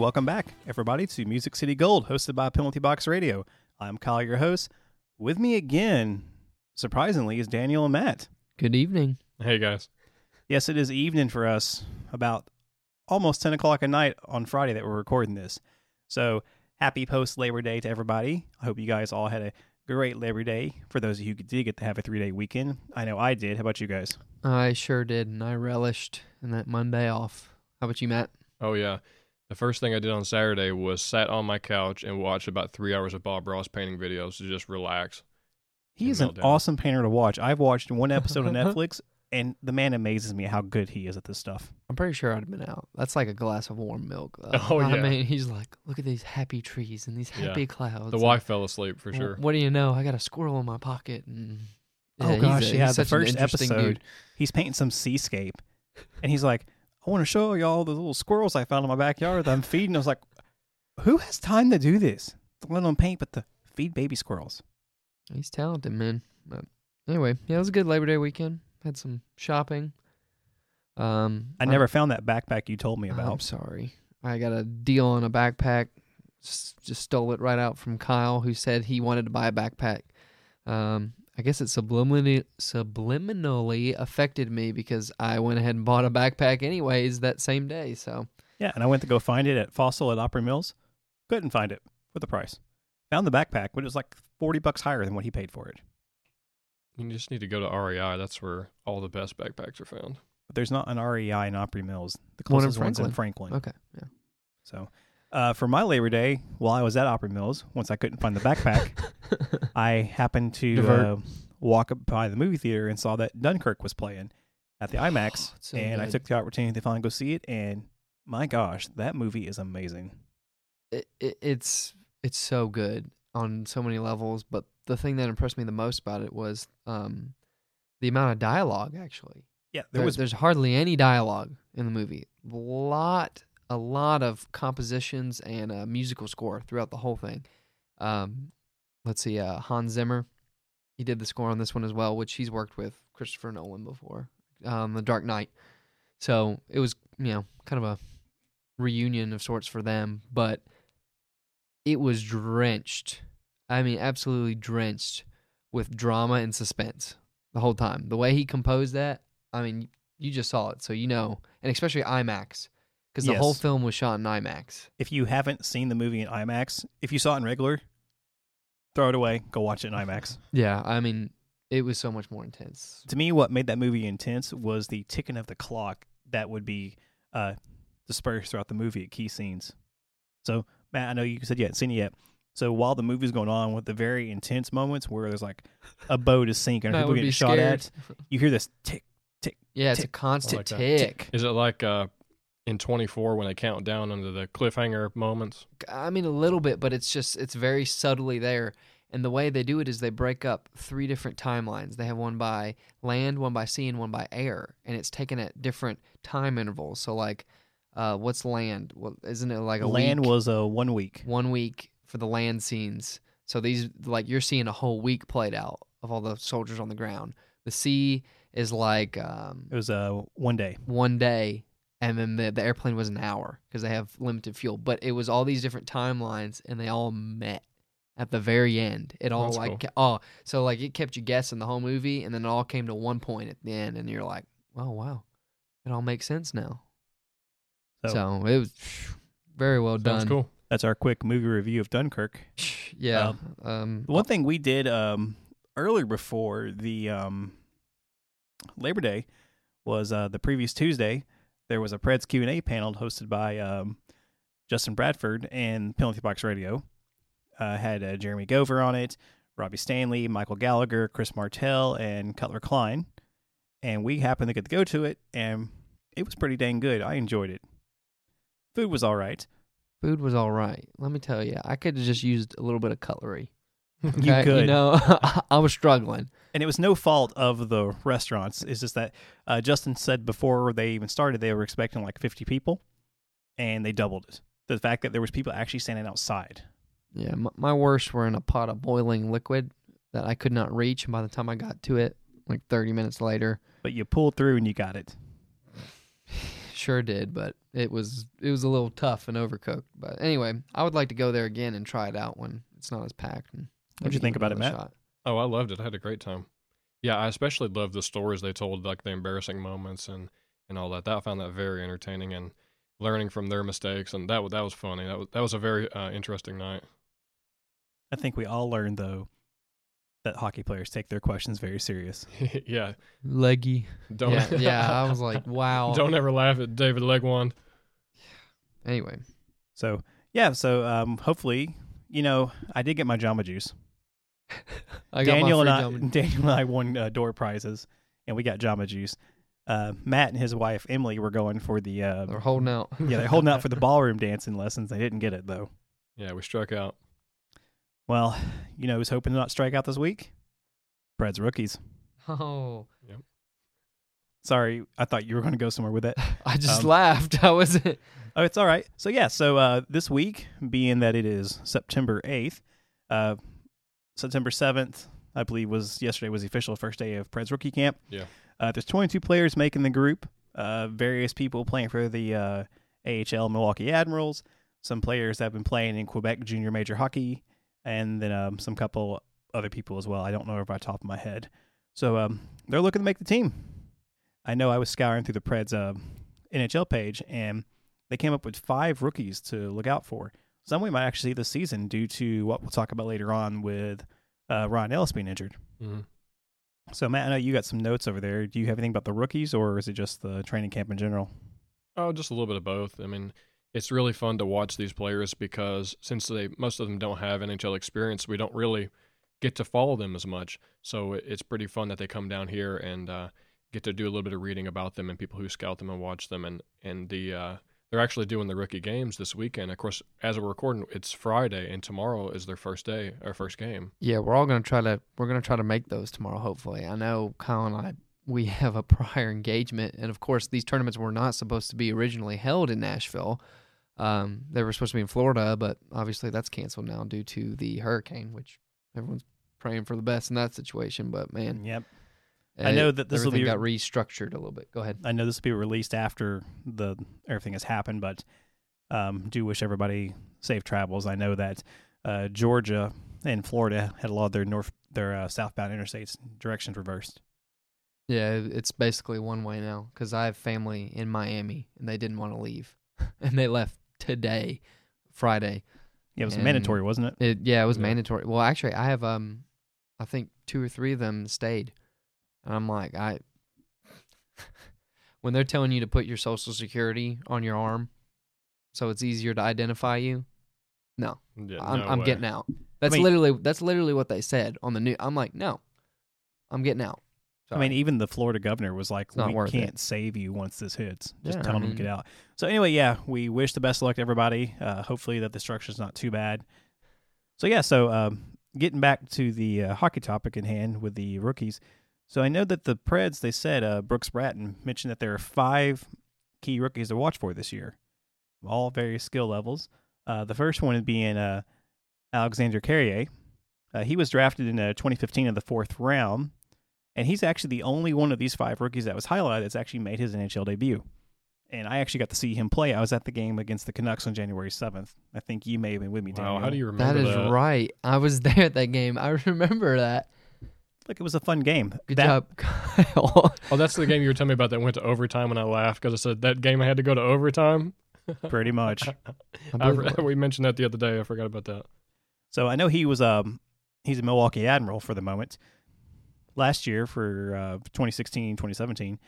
And welcome back, everybody, to Music City Gold, hosted by Penalty Box Radio. I'm Kyle, your host. With me again, surprisingly, is Daniel and Matt. Good evening. Hey guys. Yes, it is evening for us, about almost 10 o'clock at night on Friday that we're recording this. So, happy post Labor Day to everybody. I hope you guys all had a great Labor Day for those of you who did get to have a three day weekend. I know I did. How about you guys? I sure did, and I relished in that Monday off. How about you, Matt? Oh yeah. The first thing I did on Saturday was sat on my couch and watched about three hours of Bob Ross painting videos to just relax. He And is an down. awesome painter to watch. I've watched one episode of Netflix, and the man amazes me how good he is at this stuff. I'm pretty sure I'd have been out. That's like a glass of warm milk. Though. Oh, I yeah. mean, he's like, look at these happy trees and these Yeah. happy clouds. The and wife fell asleep for wh- sure. What do you know? I got a squirrel in my pocket. And Oh, Yeah, he's gosh, a- yeah, he's the such an first interesting episode. dude. He's painting some seascape, and he's like, "I want to show y'all the little squirrels I found in my backyard that I'm feeding." I was like, "Who has time to do this? Let them paint, but to feed baby squirrels." He's talented, man. But anyway, yeah, it was a good Labor Day weekend. Had some shopping. Um, I never found that backpack you told me about. I'm sorry. I got a deal on a backpack. S- Just stole it right out from Kyle, who said he wanted to buy a backpack. Um, I guess it subliminally subliminally affected me because I went ahead and bought a backpack anyways that same day. So Yeah, and I went to go find it at Fossil at Opry Mills. Couldn't find it for the price. Found the backpack, but it was like forty bucks higher than what he paid for it. You just need to go to REI. That's where all the best backpacks are found. But there's not an REI in Opry Mills. The closest One in closest one's in Franklin. okay, yeah. So, uh, for my Labor Day, while I was at Opry Mills, once I couldn't find the backpack, I happened to uh, walk up by the movie theater and saw that Dunkirk was playing at the IMAX, It's so and I took the opportunity to finally go see it. And my gosh, that movie is amazing. it, it, it's it's so good on so many levels. But the thing that impressed me the most about it was um, the amount of dialogue. Actually, Yeah, there There- was there's hardly any dialogue in the movie. Lot, a lot of compositions and a musical score throughout the whole thing. Um, let's see, uh, Hans Zimmer, he did the score on this one as well, which he's worked with Christopher Nolan before, um, The Dark Knight. So it was, you know, kind of a reunion of sorts for them, but it was drenched. I mean, absolutely drenched with drama and suspense the whole time. The way he composed that, I mean, you just saw it, so you know, and especially IMAX, because the whole film was shot in IMAX. if you haven't seen the movie in IMAX, if you saw it in regular, throw it away. Go watch it in IMAX. Yeah, I mean, it was so much more intense. to me, what made that movie intense was the ticking of the clock that would be uh, dispersed throughout the movie at key scenes. So, Matt, I know you said you hadn't seen it yet. So while the movie's going on, with the very intense moments where there's like a boat is sinking, or Matt people would getting be shot scared. at, you hear this tick. Tick, Yeah, it's a Tick, constant tick, tick. Is it like uh, in 24 when they count down under the cliffhanger moments? I mean, a little bit, but it's just it's very subtly there. And the way they do it is they break up three different timelines. They have one by land, one by sea, and one by air, and it's taken at different time intervals. So, like, uh, what's land? Well, isn't it like a Land week? was a one week. one week for the land scenes. So these like you're seeing a whole week played out of all the soldiers on the ground. The sea is like um, It was a one day. one day, and then the the airplane was an hour because they have limited fuel. But it was all these different timelines, and they all met at the very end. It all That's like cool. oh, so like it kept you guessing the whole movie, and then it all came to one point at the end, and you're like, oh wow, it all makes sense now. So, So, it was very well done. Cool. that's our quick movie review of Dunkirk. Yeah. Um, One thing we did um, earlier before the um, Labor Day was uh, the previous Tuesday. There was a Preds Q and A panel hosted by um, Justin Bradford and Penalty Box Radio. Uh, had uh, Jeremy Gover on it, Robbie Stanley, Michael Gallagher, Chris Martell, and Cutler Klein. And we happened to get to go to it, and it was pretty dang good. I enjoyed it. Food was all right. Food was all right. Let me tell you, I could have just used a little bit of cutlery. You Okay? could. know, I was struggling. And it was no fault of the restaurants. It's just that uh, Justin said before they even started they were expecting like 50 people, and they doubled it. The fact that there was people actually standing outside. Yeah, my, my worst were in a pot of boiling liquid that I could not reach. And by the time I got to it, like 30 minutes later, But you pulled through and you got it. Sure did, but it was it was a little tough and overcooked. But anyway, I would like to go there again and try it out when it's not as packed. And What'd you think about it, Matt? shot. Oh, I loved it. I had a great time. Yeah, I especially loved the stories they told, like the embarrassing moments and and all that. That I found that very entertaining and learning from their mistakes, and that wa- that was funny. That was that was a very uh, interesting night. I think we all learned though that hockey players take their questions very serious. yeah, Leggy. don't Yeah, yeah. I was like, wow. don't ever laugh at David Legwand. Anyway, So yeah, so um, hopefully, you know, I did get my Jamba Juice. I got Daniel and I, Jamba- Daniel and I won uh, door prizes, and we got Jamba Juice. Uh, Matt and his wife Emily were going for the uh, They're holding out. yeah, they're holding out for the ballroom dancing lessons. They didn't get it though. Yeah, we struck out. Well, you know, who's hoping to not strike out this week? Preds rookies. Oh, Yep. Sorry, I thought you were going to go somewhere with it. I just Um, laughed. I wasn't. Oh, it's all right. So yeah, so uh, this week, being that it is September eighth, uh, September seventh, I believe was yesterday was the official first day of Preds rookie camp. Yeah. Uh, there's 22 players making the group. Uh, various people playing for the uh, AHL Milwaukee Admirals. Some players that have been playing in Quebec Junior Major Hockey, and then um, some couple other people as well. I don't know off the top of my head. So um, they're looking to make the team. I know I was scouring through the Preds uh, NHL page, and they came up with five rookies to look out for. Some we might actually see this season due to what we'll talk about later on with uh, Ryan Ellis being injured. hmm So Matt, I know you got some notes over there. Do you have anything about the rookies, or is it just the training camp in general? Oh, just a little bit of both. I mean, it's really fun to watch these players because since they most of them don't have NHL experience, we don't really get to follow them as much. So it's pretty fun that they come down here and uh, get to do a little bit of reading about them and people who scout them and watch them. And and the uh, they're actually doing the rookie games this weekend. Of course, as we're recording, it's Friday, and tomorrow is their first day, our first game. Yeah, we're all gonna try to. We're gonna try to make those tomorrow. Hopefully, I know Kyle and I. We have a prior engagement, and of course, these tournaments were not supposed to be originally held in Nashville. Um, they were supposed to be in Florida, but obviously that's canceled now due to the hurricane, which everyone's praying for the best in that situation. But man, Yep. I know that this will be- got restructured a little bit. Go ahead. I know this will be released after the everything has happened, but um, do wish everybody safe travels. I know that uh, Georgia and Florida had a lot of their north, their uh, southbound interstates directions reversed. Yeah, it's basically one way now because I have family in Miami and they didn't want to leave, and they left today, Friday. Yeah, it was And- mandatory, wasn't it? It yeah, it was Yeah. mandatory. Well, actually, I have um, I think two or three of them stayed, and I'm like, I when they're telling you to put your social security on your arm, so it's easier to identify you. No, Yeah, I'm, no I'm getting out. That's mean- literally that's literally what they said on the new. I'm like, no, I'm getting out. I mean, even the Florida governor was like, not "We can't save you once this hits. Just Yeah, tell I them to get out." So anyway, yeah, we wish the best of luck to everybody. Uh, hopefully that the structure's not too bad. So yeah, so um, getting back to the uh, hockey topic in hand with the rookies. So I know that the Preds they said uh, Brooks Bratten mentioned that there are five key rookies to watch for this year, all various skill levels. Uh, the first one being uh, Alexander Carrier. Uh, he was drafted in uh, 2015 in the fourth round, and he's actually the only one of these five rookies that was highlighted that's actually made his NHL debut. And I actually got to see him play. I was at the game against the Canucks on January 7th. I think you may have been with me, Wow, Daniel. how do you remember is that? right. I was there at that game. I remember that. Look, it was a fun game. Good That- job, Kyle. Oh, that's the game you were telling me about that went to overtime when I laughed because I said that game I had to go to overtime. Pretty much. I I, believe it. we mentioned that the other day. I forgot about that. So I know he was um he's a Milwaukee Admiral for the moment. Last year for uh 2016, 2017,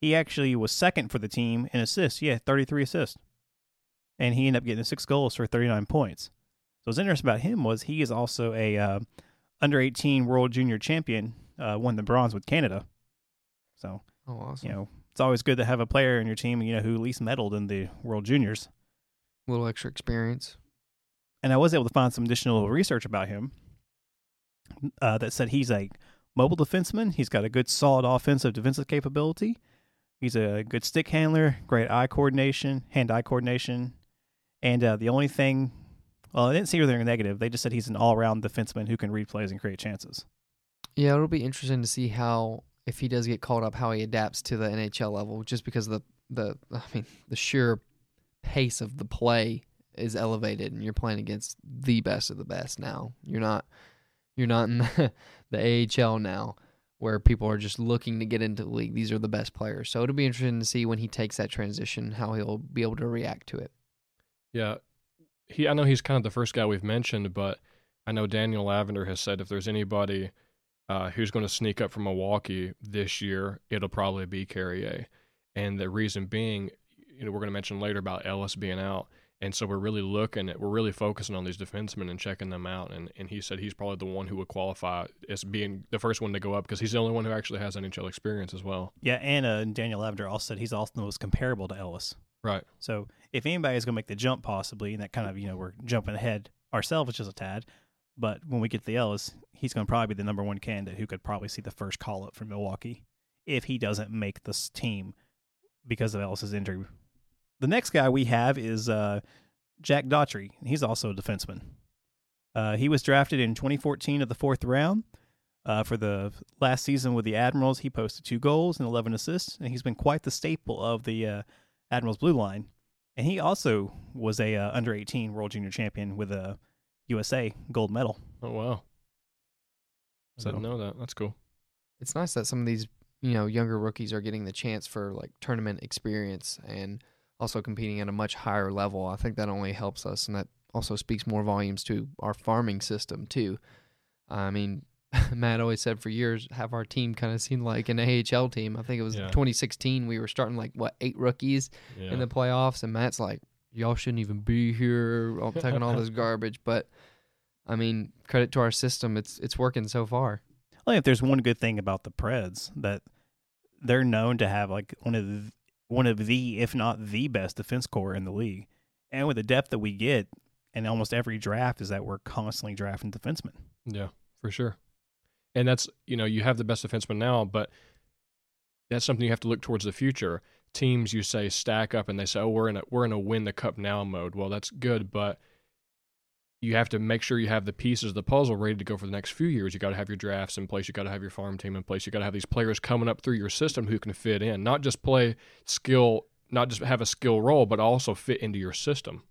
he actually was second for the team in assists. Yeah, 33 assists. And he ended up getting six goals for 39 points. So what's interesting about him was he is also a uh, under 18 World Junior Champion, uh, won the bronze with Canada. So Oh, awesome. you know it's always good to have a player in your team you know who at least medaled in the World Juniors. A little extra experience. and I was able to find some additional research about him uh, that said he's a mobile defenseman. He's got a good, solid offensive defensive capability. He's a good stick handler, great eye coordination, hand-eye coordination, and uh, the only thing, well, I didn't see anything negative. They just said he's an all-around defenseman who can read plays and create chances. Yeah, it'll be interesting to see how if he does get called up, how he adapts to the NHL level, just because the the I mean the sheer pace of the play is elevated, and you're playing against the best of the best now. You're not you're not in the, the AHL now, where people are just looking to get into the league. These are the best players, so it'll be interesting to see when he takes that transition, how he'll be able to react to it. Yeah, he. I know he's kind of the first guy we've mentioned, but I know Daniel Lavender has said if there's anybody uh, who's going to sneak up from Milwaukee this year, it'll probably be Carrier. And the reason being, you know, we're going to mention later about Ellis being out. And so we're really looking at, we're really focusing on these defensemen and checking them out. And, and he said he's probably the one who would qualify as being the first one to go up because he's the only one who actually has NHL experience as well. Yeah, and uh, Daniel Lavender also said he's also the most comparable to Ellis. Right. So if anybody is going to make the jump, possibly, and that kind of, you know, we're jumping ahead ourselves just a tad. But when we get to the Ellis, he's going to probably be the number one candidate who could probably see the first call up from Milwaukee if he doesn't make this team because of Ellis's injury. The next guy we have is uh, Jack Dougherty. He's also a defenseman. Uh, he was drafted in 2014 of the fourth round. Uh, for the last season with the Admirals, he posted two goals and 11 assists, and he's been quite the staple of the uh, Admirals blue line. And he also was a uh, under 18 World Junior Champion with a USA gold medal. Oh, wow. I So- didn't know that. That's cool. it's nice that some of these you know younger rookies are getting the chance for like tournament experience and also competing at a much higher level. I think that only helps us, and that also speaks more volumes to our farming system too. I mean, Matt always said for years, have our team kind of seemed like an AHL team. I think it was Yeah. 2016. We were starting like what eight rookies Yeah. in the playoffs, and Matt's like, y'all shouldn't even be here. I'm taking all this garbage, but. I mean, credit to our system. It's it's working so far. I think if there's one good thing about the Preds that they're known to have like one of the, one of the, if not the best defense core in the league, and with the depth that we get in almost every draft, is that we're constantly drafting defensemen. Yeah, for sure. And that's you know you have the best defenseman now, but that's something you have to look towards the future. Teams you say stack up and they say, "Oh, we're in a we're in a win the cup now mode." Well, that's good, but you have to make sure you have the pieces of the puzzle ready to go for the next few years. You got to have your drafts in place. You got to have your farm team in place. You got to have these players coming up through your system who can fit in, not just play skill, not just have a skill role, but also fit into your system.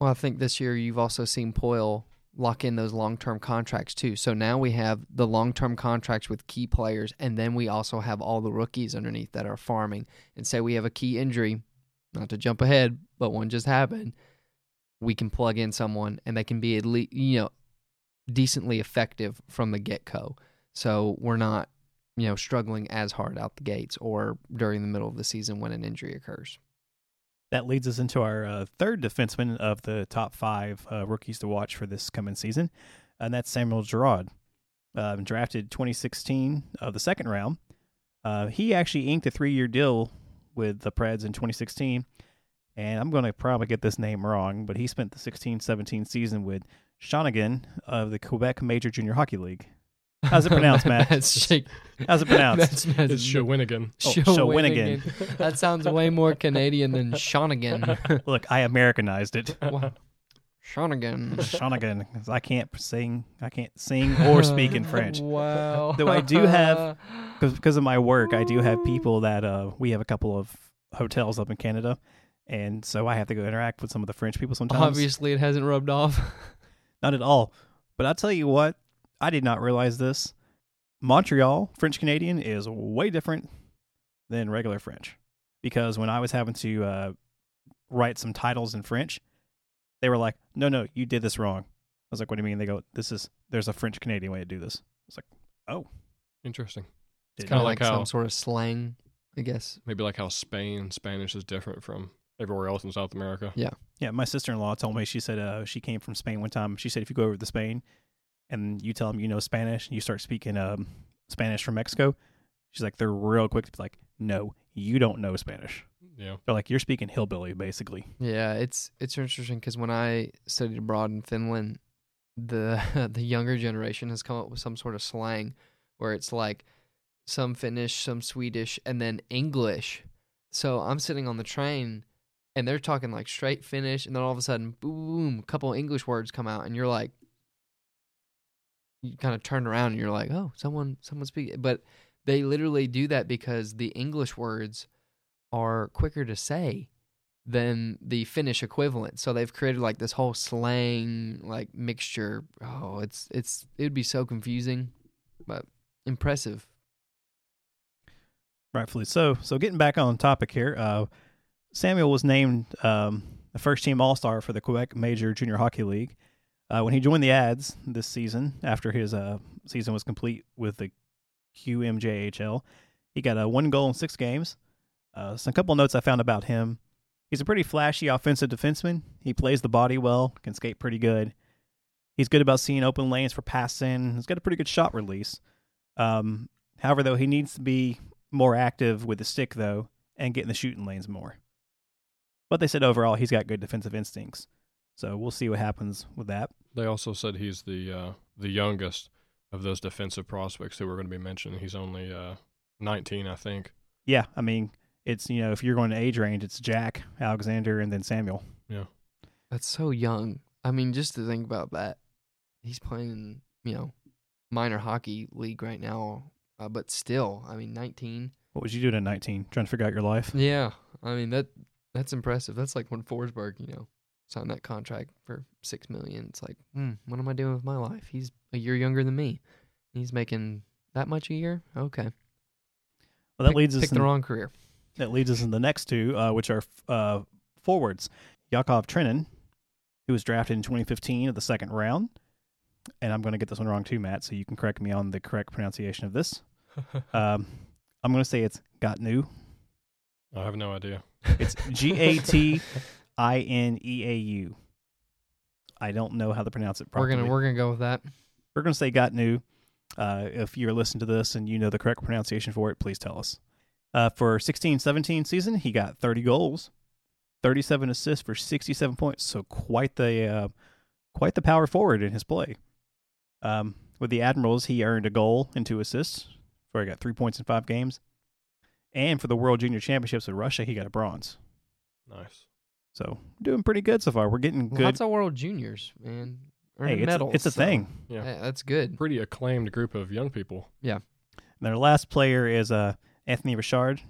Well, I think this year you've also seen Poile lock in those long term contracts too. So now we have the long term contracts with key players, and then we also have all the rookies underneath that are farming. And say we have a key injury, not to jump ahead, but one just happened. We can plug in someone, and they can be at least you know decently effective from the get go. So we're not you know struggling as hard out the gates or during the middle of the season when an injury occurs. That leads us into our uh, third defenseman of the top five uh, rookies to watch for this coming season, and that's Samuel Girard. Um, drafted 2016 of the second round. Uh, he actually inked a three-year deal with the Preds in 2016, and I'm going to probably get this name wrong, but he spent the 16-17 season with Shawinigan of the Quebec Major Junior Hockey League. How's it pronounced, Matt? That's shake. How's it pronounced? That's, that's It's Shawinigan. Oh, Shawinigan. Shawinigan. that sounds way more Canadian than Shawnigan. Look, I Americanized it. Wow. Shawnigan. Shawinigan, 'cause I can't sing. I can't sing or speak in French. Wow. Though I do have- because of my work, I do have people that uh, we have a couple of hotels up in Canada, and so I have to go interact with some of the French people sometimes. Obviously, it hasn't rubbed off. Not at all. But I'll tell you what, I did not realize this. Montreal French Canadian is way different than regular French. Because when I was having to uh, write some titles in French, they were like, no, no, you did this wrong. I was like, what do you mean? They go, this is, there's a French Canadian way to do this. I was like, oh. Interesting. Didn't kinda like like how- some sort of slang, I guess. Maybe like how Spain Spanish is different from everywhere else in South America. Yeah, yeah, my sister in law told me, she said uh, she came from Spain one time. She said, if you go over to Spain and you tell them you know Spanish and you start speaking um, Spanish from Mexico, she's like, they're real quick to be like, no, you don't know Spanish. Yeah. They're like, you're speaking hillbilly, basically. Yeah, it's it's interesting because when I studied abroad in Finland, the the younger generation has come up with some sort of slang where it's like some Finnish, some Swedish, and then English. So I'm sitting on the train and they're talking like straight Finnish, and then all of a sudden, boom, a couple of English words come out, and you're like, you kind of turn around and you're like, oh, someone, someone speak. But they literally do that because the English words are quicker to say than the Finnish equivalent. So they've created like this whole slang like mixture. Oh, it's it's it'd be so confusing, but impressive. Rightfully so. So getting back on topic here, uh, Samuel was named um, the first team All Star for the Quebec Major Junior Hockey League. Uh, when he joined the Ads this season, after his uh, season was complete with the QMJHL, he got a one goal in six games. Uh, some couple notes I found about him. He's a pretty flashy offensive defenseman. He plays the body well, can skate pretty good. He's good about seeing open lanes for passing. He's got a pretty good shot release. Um, however, though, he needs to be more active with the stick, though, and get in the shooting lanes more. But they said overall he's got good defensive instincts. So we'll see what happens with that. They also said he's the uh, the youngest of those defensive prospects who we're going to be mentioning. He's only uh, 19, I think. Yeah, I mean, it's, you know, if you're going to age range, it's Jack, Alexander, and then Samuel. Yeah, that's so young. I mean, just to think about that, he's playing, you know, minor hockey league right now, uh, but still, I mean, 19. What was you doing at 19? Trying to figure out your life? Yeah, I mean that that's impressive. That's like when Forsberg, you know, signed that contract for six million. It's like, hmm, what am I doing with my life? He's a year younger than me. He's making that much a year. Okay, Well, that Pick- leads us pick in, the wrong career. that leads us in the next two, uh, which are uh, forwards. Yakov Trenin, who was drafted in 2015 of the second round. And I'm going to get this one wrong too, Matt, so you can correct me on the correct pronunciation of this. Um, I'm going to say it's Gotnu. I have no idea. It's G A T I N E A U. I don't know how to pronounce it We're properly. gonna we're gonna go with that. We're going to say Gotnu. Uh, if you're listening to this and you know the correct pronunciation for it, please tell us. Uh, for 16 17 season, he got 30 goals, 37 assists for 67 points. So quite the uh, quite the power forward in his play. Um, with the Admirals, he earned a goal and two assists, where he got three points in five games. And for the World Junior Championships with Russia, he got a bronze. Nice. So doing pretty good so far. We're getting good. Lots of World Juniors, man. Earning hey, it's, medals. it's a so, thing. Yeah. yeah, that's good. Pretty acclaimed group of young people. Yeah. And their last player is uh, Anthony Richard,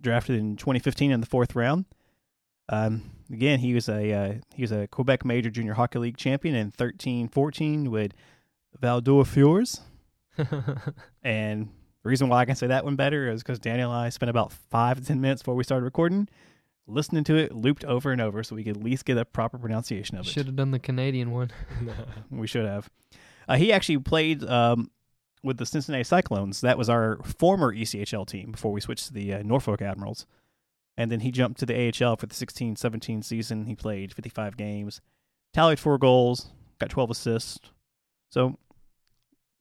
drafted in 2015 in the fourth round. Um, again, he was a uh, he was a Quebec Major Junior Hockey League champion in 13-14 with Val-d'Or Foreurs. And the reason why I can say that one better is because Daniel and I spent about five to ten minutes before we started recording, listening to it looped over and over, so we could at least get a proper pronunciation of it. Should have done the Canadian one. We should have. Uh, he actually played um, with the Cincinnati Cyclones. That was our former ECHL team before we switched to the uh, Norfolk Admirals. And then he jumped to the AHL for the 16 17 season. He played 55 games, tallied four goals, got 12 assists. So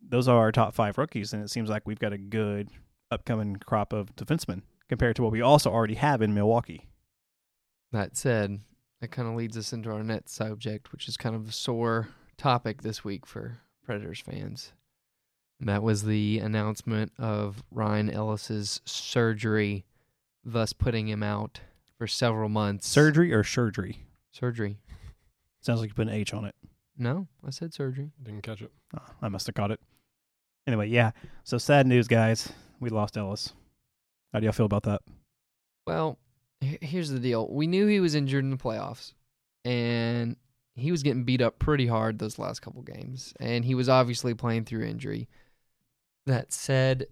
those are our top five rookies. And it seems like we've got a good upcoming crop of defensemen compared to what we also already have in Milwaukee. That said, that kind of leads us into our next subject, which is kind of a sore topic this week for Predators fans. And that was the announcement of Ryan Ellis's surgery, thus putting him out for several months. Surgery or surgery? Surgery. Sounds like you put an H on it. No, I said surgery. Didn't catch it. Oh, I must have caught it. Anyway, yeah. So sad news, guys. We lost Ellis. How do y'all feel about that? Well, he- here's the deal. We knew he was injured in the playoffs, and he was getting beat up pretty hard those last couple games, and he was obviously playing through injury. That said,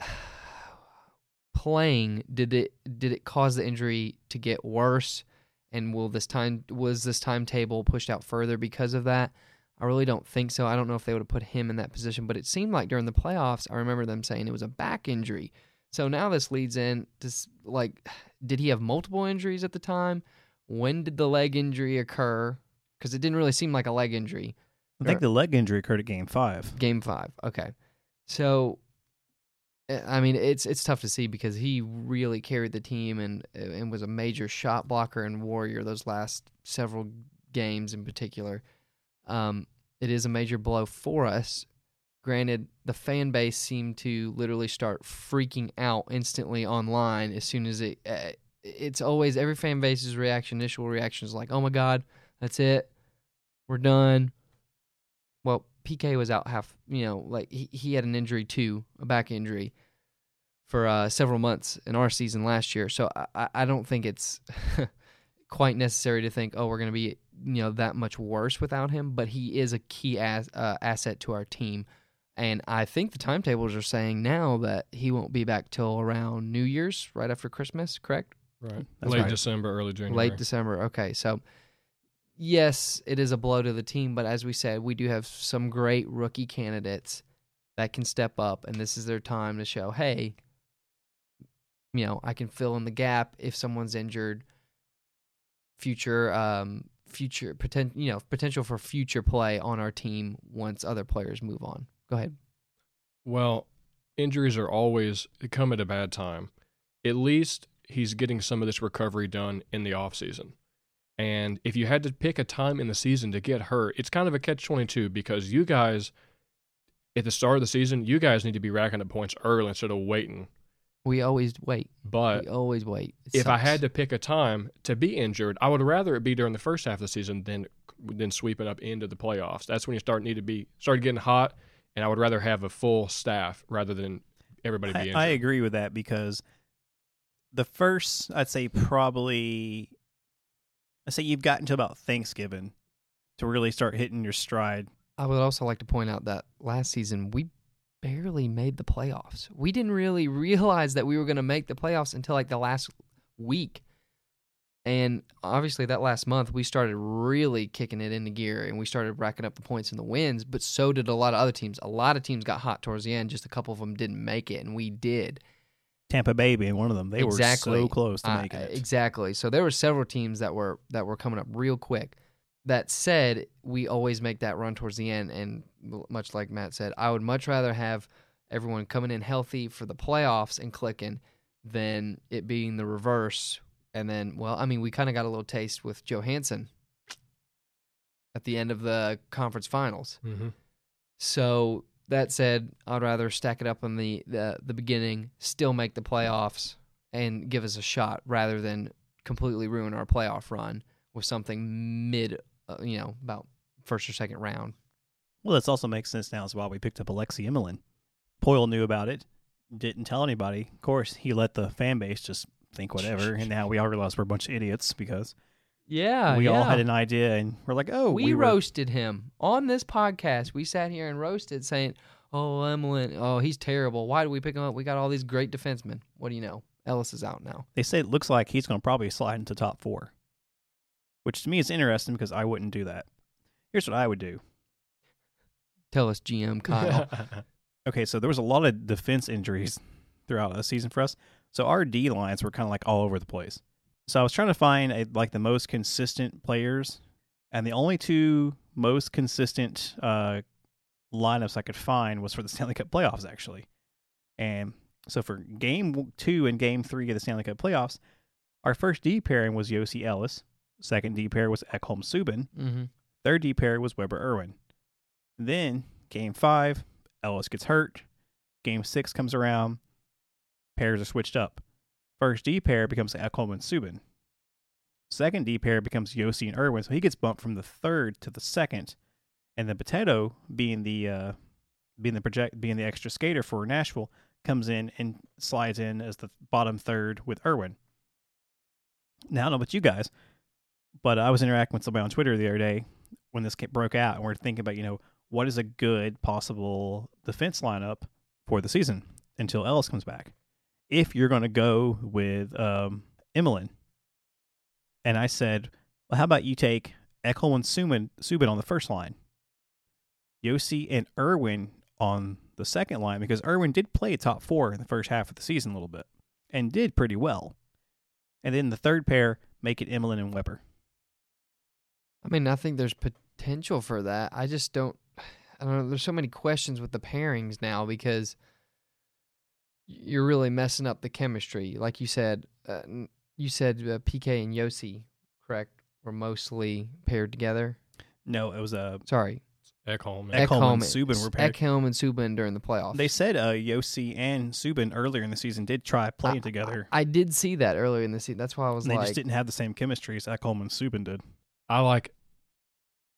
playing did it did it cause the injury to get worse? And will this time was this timetable pushed out further because of that? I really don't think so. I don't know if they would have put him in that position, but it seemed like during the playoffs, I remember them saying it was a back injury. So now this leads in to like, did he have multiple injuries at the time? When did the leg injury occur? Because it didn't really seem like a leg injury. I think the leg injury occurred at game five. Game five. Okay. So, eh, I mean, it's it's tough to see because he really carried the team and and was a major shot blocker and warrior those last several games in particular. Um, it is a major blow for us. Granted, the fan base seemed to literally start freaking out instantly online as soon as it. Uh, it's always every fan base's reaction, initial reaction is like, "Oh my god, that's it, we're done." Well, PK was out half. You know, like he he had an injury too, a back injury. for uh, several months in our season last year. So I- I, don't think it's quite necessary to think, oh, we're going to be you know that much worse without him. But he is a key as, uh, asset to our team, and I think the timetables are saying now that he won't be back till around New Year's, right after Christmas. Correct? Right. That's Late right. December, early January. Late December. Okay, so yes, it is a blow to the team, but as we said, we do have some great rookie candidates that can step up, and this is their time to show, hey, you know, I can fill in the gap if someone's injured. Future, um, future potential, you know, potential for future play on our team once other players move on. Go ahead. Well, injuries are always they come at a bad time. At least he's getting some of this recovery done in the off season. And if you had to pick a time in the season to get hurt, it's kind of a catch 22 because you guys at the start of the season, you guys need to be racking up points early instead of waiting. We always wait. But we always wait. It if I had to pick a time to be injured, I would rather it be during the first half of the season than than sweeping up into the playoffs. That's when you start need to be started getting hot, and I would rather have a full staff rather than everybody be I. I agree with that because the first, I'd say probably, I say you've gotten to about Thanksgiving to really start hitting your stride. I would also like to point out that last season we barely made the playoffs. We didn't really realize that we were going to make the playoffs until like the last week. And obviously, that last month, we started really kicking it into gear and we started racking up the points and the wins, but so did a lot of other teams. A lot of teams got hot towards the end, just a couple of them didn't make it, and we did. Tampa Bay being one of them. They Exactly. were so close to Uh, making it. Exactly. So there were several teams that were that were coming up real quick. That said, we always make that run towards the end, and much like Matt said, I would much rather have everyone coming in healthy for the playoffs and clicking than it being the reverse. And then, well, I mean, we kind of got a little taste with Johansen at the end of the conference finals. hmm So that said, I'd rather stack it up in the, the the beginning, still make the playoffs, and give us a shot rather than completely ruin our playoff run with something mid, uh, you know, about first or second round. Well, this also makes sense now as well. We picked up Alexei Emelin. Poile knew about it, didn't tell anybody. Of course, he let the fan base just think whatever, and now we all realize we're a bunch of idiots because Yeah, we all had an idea and we're like, oh, we, we, were, roasted him on this podcast. We sat here and roasted, saying, "Oh, Emelin, oh, he's terrible. Why do we pick him up? We got all these great defensemen. What do you know? Ellis is out now. They say it looks like he's going to probably slide into top four, which to me is interesting because I wouldn't do that. Here's what I would do. Tell us, GM Kyle. Okay, so there was a lot of defense injuries throughout the season for us. So our D lines were kind of like all over the place. So I was trying to find a, like the most consistent players, and the only two most consistent uh, lineups I could find was for the Stanley Cup playoffs, actually. And so for game two and game three of the Stanley Cup playoffs, our first D pairing was Josi Ellis. Second D pair was Ekholm Subban. mm-hmm. Third D pair was Weber Irwin. Then game five, Ellis gets hurt. Game six comes around. Pairs are switched up. First D pair becomes Ekholm and Subban. Second D pair becomes Josi and Irwin, so he gets bumped from the third to the second. And then Potato, being the uh, being the project being the extra skater for Nashville, comes in and slides in as the bottom third with Irwin. Now I don't know about you guys, but I was interacting with somebody on Twitter the other day when this broke out, and we're thinking about you know what is a good possible defense lineup for the season until Ellis comes back. If you're going to go with um, and I said, well, how about you take Ekholm and Subban, Subban on the first line, Josi and Irwin on the second line because Irwin did play top four in the first half of the season a little bit and did pretty well. And then the third pair make it Emelin and Weber. I mean, I think there's potential for that. I just don't. I don't know. There's so many questions with the pairings now because you're really messing up the chemistry. Like you said, uh, you said uh, PK and Josi, correct, were mostly paired together. No, it was a Sorry, Ekholm. Ek- Ekholm Ekholm and Subban were paired. Ekholm and Subban during the playoffs. They said uh, Josi and Subban earlier in the season did try playing I- together. I did see that earlier in the season. That's why I was and they like, just didn't have the same chemistry as Ekholm and Subban did. I like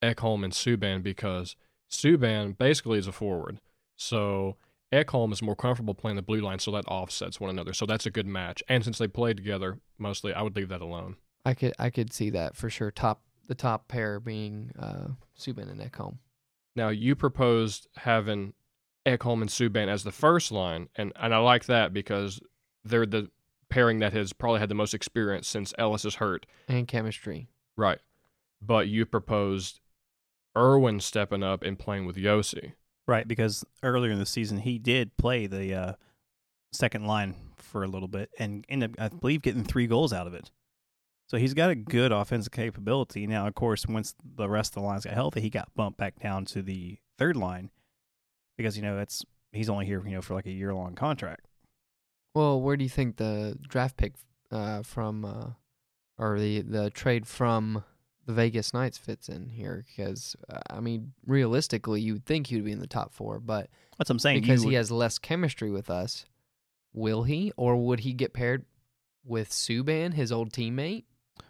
Ekholm and Subban because Subban basically is a forward. So Ekholm is more comfortable playing the blue line, so that offsets one another. So that's a good match. And since they played together mostly, I would leave that alone. I could I could see that for sure. Top the top pair being uh, Subban and Ekholm. Now you proposed having Ekholm and Subban as the first line, and and I like that because they're the pairing that has probably had the most experience since Ellis is hurt. and chemistry. Right. But you proposed Irwin stepping up and playing with Josi. Right, because earlier in the season he did play the uh, second line for a little bit and ended up, I believe, getting three goals out of it. So he's got a good offensive capability. Now, of course, once the rest of the lines got healthy, he got bumped back down to the third line because you know it's he's only here you know for like a year long contract. Well, where do you think the draft pick uh, from uh, or the the trade from the Vegas Knights fits in here? Because uh, I mean, realistically, you would think he would be in the top four, but That's what I'm saying. because you he has less chemistry with us, will he, or would he get paired with Subban, his old teammate,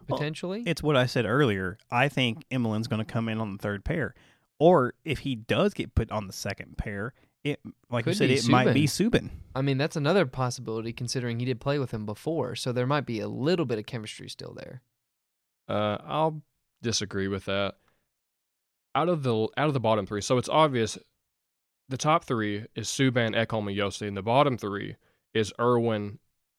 Well, potentially? It's what I said earlier. I think Emelin's going to come in on the third pair, or if he does get put on the second pair, it like you said, be it might be Subban. I mean, that's another possibility considering he did play with him before, so there might be a little bit of chemistry still there. Uh, I'll disagree with that. Out of the out of the bottom three, so it's obvious. The top three is Subban, Ekholm, and Josi, and the bottom three is Irwin,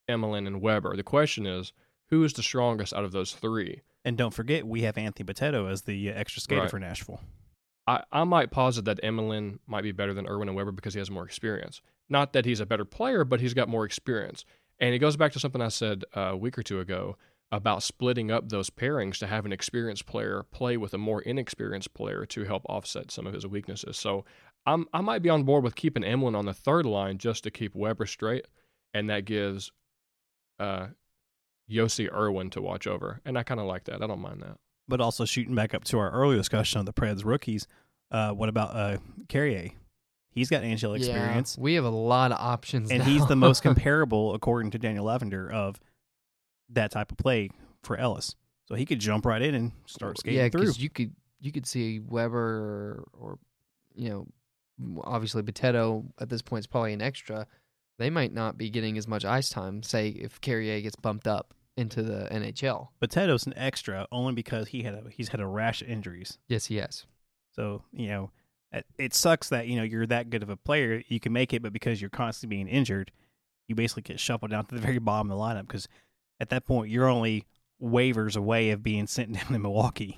Emelin, and Weber. The question is, who is the strongest out of those three? And don't forget, we have Anthony Potato as the uh, extra skater Right. for Nashville. I, I might posit that Emelin might be better than Irwin and Weber because he has more experience. Not that he's a better player, but he's got more experience. And it goes back to something I said uh, a week or two ago about splitting up those pairings to have an experienced player play with a more inexperienced player to help offset some of his weaknesses. So I'm, I might be on board with keeping Emelin on the third line just to keep Weber straight, and that gives uh, Josi Irwin to watch over. And I kind of like that. I don't mind that. But also shooting back up to our earlier discussion on the Preds rookies, uh, what about uh, Carrier? He's got NHL experience, Yeah, we have a lot of options, and now. he's the most comparable, according to Daniel Lavender, of that type of play for Ellis. So he could jump right in and start skating yeah, through. you could you could see Weber or, or you know obviously Potato at this point is probably an extra. They might not be getting as much ice time. Say if Carrier gets bumped up into the NHL. Potato's an extra only because he had a he's had a rash of injuries. Yes, he has. So you know, it, it sucks that you know you're that good of a player, you can make it, but because you're constantly being injured, you basically get shuffled down to the very bottom of the lineup. Because at that point, you're only waivers away of being sent down to Milwaukee.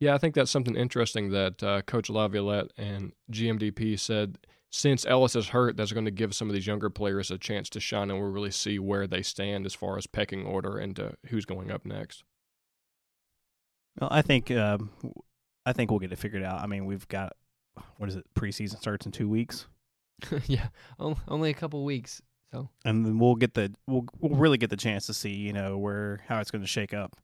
Yeah, I think that's something interesting that uh, Coach Laviolette and GMDP said. Since Ellis is hurt, that's going to give some of these younger players a chance to shine, and we'll really see where they stand as far as pecking order and uh, who's going up next. Well, I think um, I think we'll get it figured out. I mean, we've got what is it? Preseason starts in two weeks, yeah, only a couple weeks. So and then we'll get the we'll we'll really get the chance to see you know where how it's going to shake up.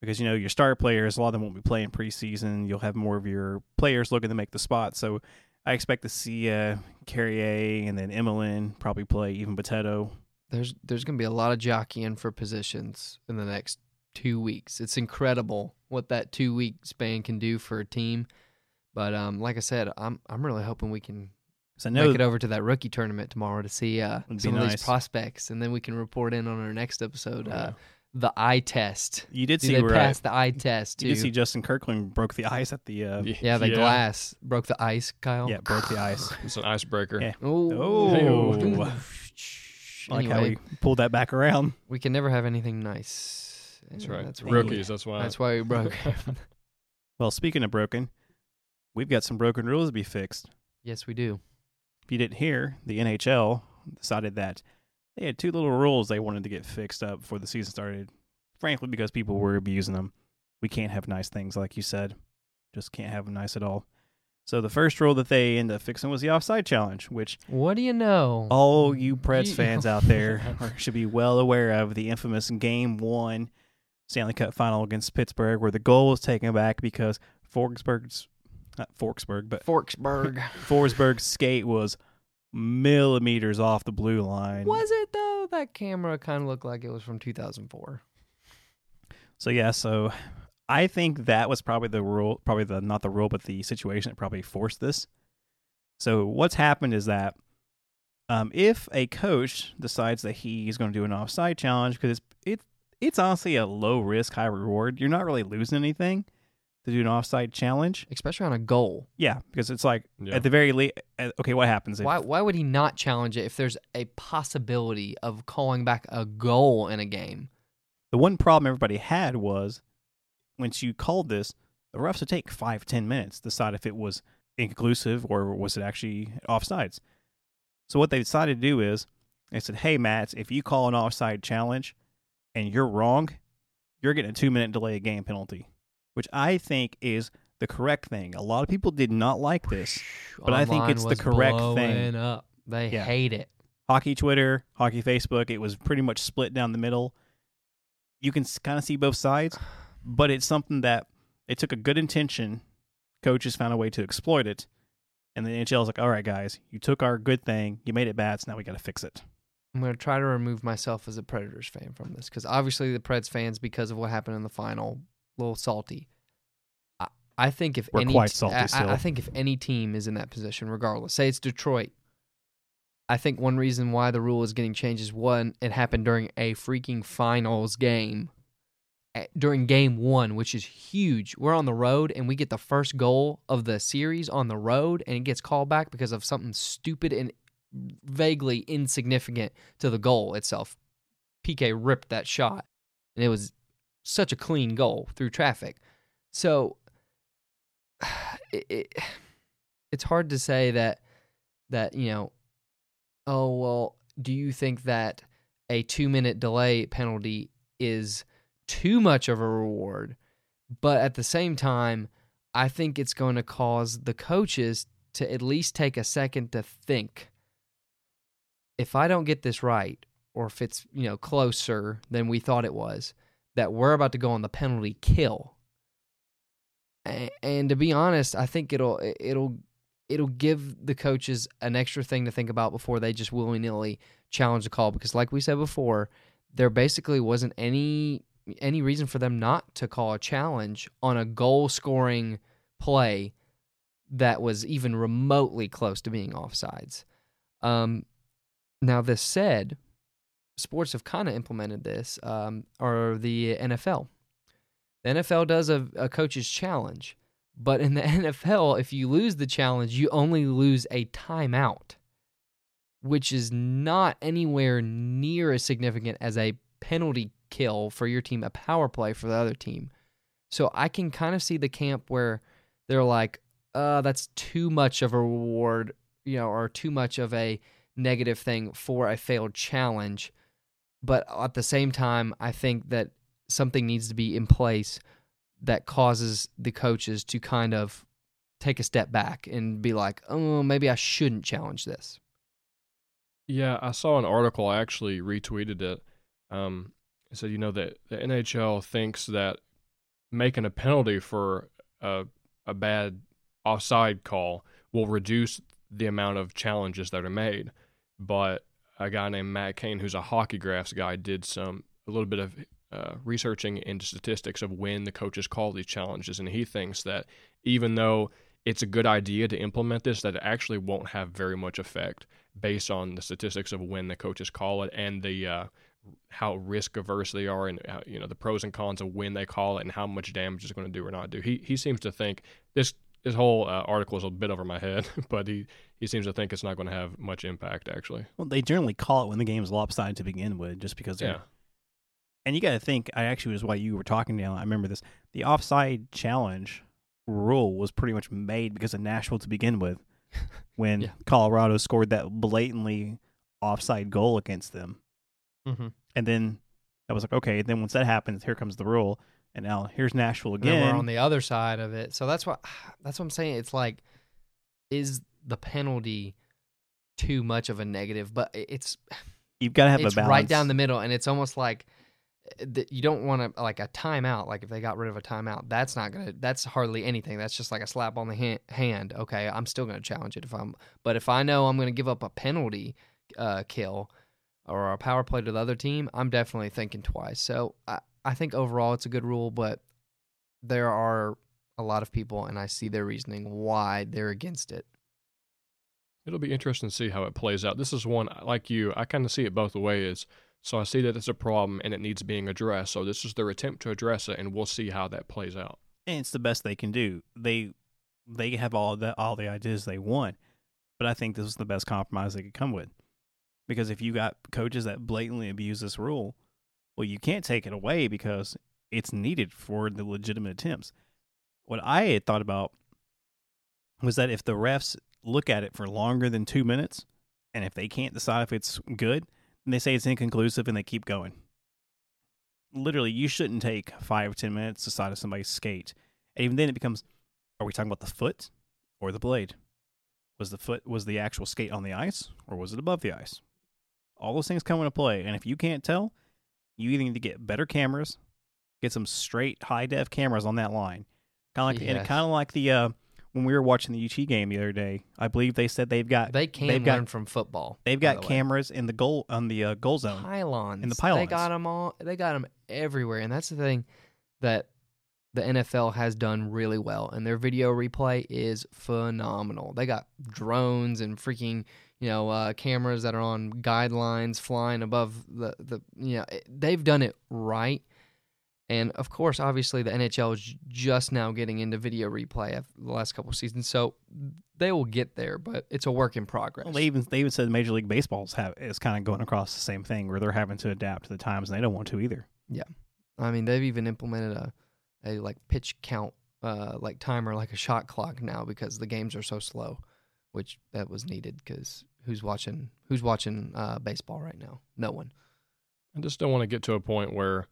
Because you know your star players, a lot of them won't be playing preseason. You'll have more of your players looking to make the spot. So I expect to see uh, Carrier and then Emelin probably play even Potato. there's there's gonna be a lot of jockeying for positions in the next two weeks. It's incredible what that two week span can do for a team. But um, like I said, I'm I'm really hoping we can I know make it over to that rookie tournament tomorrow to see uh, Would be some of nice. these prospects, and then we can report in on our next episode. Yeah. Uh, the eye test. you did Do see they where I, pass the eye test you did see Justin Kirkland broke the ice at the uh, yeah, the glass broke the ice, Kyle. yeah broke the ice. It's an icebreaker. Yeah. Oh, Oh. like how Anyway. we pulled that back around. we can never have anything nice. That's right. That's why, Rookies, that's why. That's why we broke. Well, speaking of broken, we've got some broken rules to be fixed. yes, we do. You didn't hear, the NHL decided that they had two little rules they wanted to get fixed up before the season started. Frankly, because people were abusing them. We can't have nice things, like you said. Just can't have them nice at all. So the first rule that they ended up fixing was the offside challenge, which What do you know? all you Preds You- fans out there are- should be well aware of the infamous Game One Stanley Cup Final against Pittsburgh, where the goal was taken back because Forsberg's not Forksburg, but Forksburg. Forsberg's skate was millimeters off the blue line. was it though? That camera kind of looked like it was from 2004. So yeah, so I think that was probably the rule, probably the not the rule, but the situation that probably forced this. So what's happened is that um, if a coach decides that he's going to do an offside challenge because it's it, it's honestly a low risk, high reward. You're not really losing anything to do an offside challenge. especially on a goal. Yeah, because it's like Yeah. at the very least. Okay, what happens if Why why would he not challenge it if there's a possibility of calling back a goal in a game? the one problem everybody had was once you called this, the refs would take five ten minutes to decide if it was inconclusive or was it actually offsides. So what they decided to do is they said, "Hey, Matt, if you call an offside challenge and you're wrong, you're getting a two minute delay of game penalty," which I think is the correct thing. A lot of people did not like this. But I think Online it's the correct thing. Up. They Yeah. hate it. Hockey Twitter, hockey Facebook, it was pretty much split down the middle. You can kind of see both sides, but it's something that it took a good intention. Coaches found a way to exploit it. And the NHL is like, all right, guys, you took our good thing, you made it bad, so now we got to fix it. I'm going to try to remove myself as a Predators fan from this because obviously the Preds fans, because of what happened in the final, little salty. I, I think if We're any quite salty I- still. I think if any team is in that position, regardless, say it's Detroit, I think one reason why the rule is getting changed is one, it happened during a freaking finals game. During game one, which is huge, we're on the road and we get the first goal of the series on the road, and it gets called back because of something stupid and vaguely insignificant to the goal itself. PK ripped that shot, and it was such a clean goal through traffic. So it, it, it's hard to say that that you know, oh well, do you think that a two minute delay penalty is too much of a reward? But at the same time, I think it's going to cause the coaches to at least take a second to think if I don't get this right, or if it's you know closer than we thought it was, that we're about to go on the penalty kill. And to be honest, I think it'll it'll it'll give the coaches an extra thing to think about before they just willy nilly challenge the call. Because like we said before, there basically wasn't any any reason for them not to call a challenge on a goal scoring play that was even remotely close to being offsides. Um, now, this said, sports have kind of implemented this, um, or the NFL. The NFL does a, a coach's challenge, but in the NFL, if you lose the challenge, you only lose a timeout, which is not anywhere near as significant as a penalty kill for your team, a power play for the other team. So I can kind of see the camp where they're like, uh, that's too much of a reward, you know, or too much of a negative thing for a failed challenge. But at the same time, I think that something needs to be in place that causes the coaches to kind of take a step back and be like, oh, maybe I shouldn't challenge this. Yeah, I saw an article. I actually retweeted it. Um, it said, you know, that the NHL thinks that making a penalty for a, a bad offside call will reduce the amount of challenges that are made. But a guy named Matt Cane, who's a hockey graphs guy, did some a little bit of uh, researching into statistics of when the coaches call these challenges, and he thinks that even though it's a good idea to implement this, that it actually won't have very much effect based on the statistics of when the coaches call it and the uh, how risk averse they are and uh, you know the pros and cons of when they call it and how much damage it's going to do or not do. He he seems to think this this whole uh, article is a bit over my head, but he he seems to think it's not going to have much impact actually. Well, they generally call it when the game's lopsided to begin with, just because Yeah. And you got to think. I actually was why you were talking down. I remember this. The offside challenge rule was pretty much made because of Nashville to begin with, when Yeah. Colorado scored that blatantly offside goal against them, Mm-hmm. and then I was like, okay. Then once that happens, here comes the rule, and now here's Nashville And again. we're on the other side of it. So that's what that's what I'm saying. It's like, is the penalty too much of a negative? But it's You've got to have a balance. right down the middle, and it's almost like that you don't want to like a timeout. Like if they got rid of a timeout, that's not gonna. That's hardly anything. That's just like a slap on the hand. hand. Okay, I'm still gonna challenge it if I'm. But if I know I'm gonna give up a penalty uh, kill or a power play to the other team, I'm definitely thinking twice. So I I think overall it's a good rule, but there are a lot of people, and I see their reasoning why they're against it. It'll be interesting to see how it plays out. This is one like you. I kind of see it both ways. So I see that it's a problem and it needs being addressed. So this is their attempt to address it, and we'll see how that plays out. and it's the best they can do. They they have all the all the ideas they want, but I think this is the best compromise they could come with. Because if you got coaches that blatantly abuse this rule, well, you can't take it away because it's needed for the legitimate attempts. What I had thought about was that if the refs look at it for longer than two minutes, and if they can't decide if it's good, then they say it's inconclusive and they keep going. Literally you shouldn't take five ten minutes to decide if somebody's skate. And even then it becomes are we talking about the foot or the blade? Was the foot was the actual skate on the ice or was it above the ice? All those things come into play and if you can't tell you either need to get better cameras get some straight high def cameras on that line kind of like and Yes. kind of like the uh when we were watching the UT game the other day i believe they said they've got They can they've got- from football. they've got the cameras in the goal on the uh, goal zone pylons. In the pylons. They got them all. They got them everywhere, and that's the thing that the NFL has done really well, and their video replay is phenomenal. They got drones and freaking you know uh, cameras that are on guidelines flying above the the you know they've done it right. And of course, obviously, the NHL is just now getting into video replay of the last couple seasons, so they will get there. But it's a work in progress. Well, they even they even said Major League Baseball's have is kind of going across the same thing where they're having to adapt to the times and they don't want to either. Yeah, I mean, they've even implemented a, a like pitch count, uh, like timer, like a shot clock now because the games are so slow, which that was needed because who's watching who's watching uh, baseball right now? No one. I just don't want to get to a point where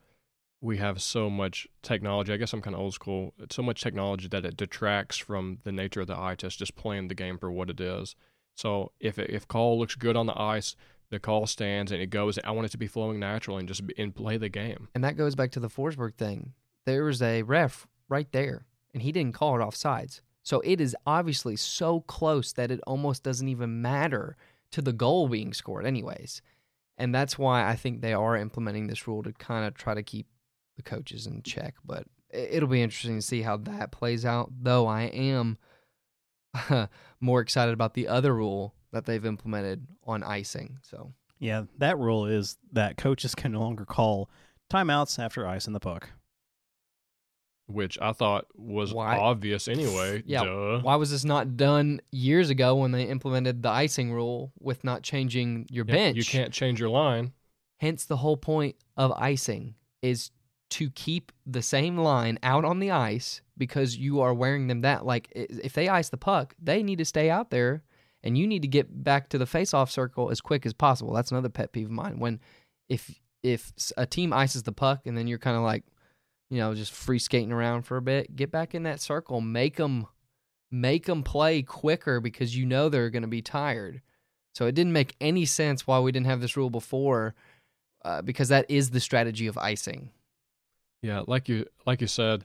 we have so much technology. I guess I'm kind of old school. It's so much technology that it detracts from the nature of the eye test, just playing the game for what it is. So if it, if call looks good on the ice, the call stands and it goes. I want it to be flowing natural and just be, and play the game. And that goes back to the Forsberg thing. There was a ref right there, and he didn't call it offsides. So it is obviously so close that it almost doesn't even matter to the goal being scored, anyways. And that's why I think they are implementing this rule to kind of try to keep the coaches in check. But it'll be interesting to see how that plays out. Though I am more excited about the other rule that they've implemented on icing. So Yeah, that rule is that coaches can no longer call timeouts after icing the puck. Which I thought was Why- obvious anyway. Yeah, Duh. Why was this not done years ago when they implemented the icing rule with not changing your Yeah, bench? You can't change your line. Hence, the whole point of icing is to keep the same line out on the ice because you are wearing them that. Like, if they ice the puck, they need to stay out there and you need to get back to the face-off circle as quick as possible. That's another pet peeve of mine. When if if a team ices the puck and then you're kind of like, you know, just free skating around for a bit, get back in that circle, make them make them play quicker because you know they're going to be tired. So it didn't make any sense why we didn't have this rule before, uh, because that is the strategy of icing. Yeah, like you like you said,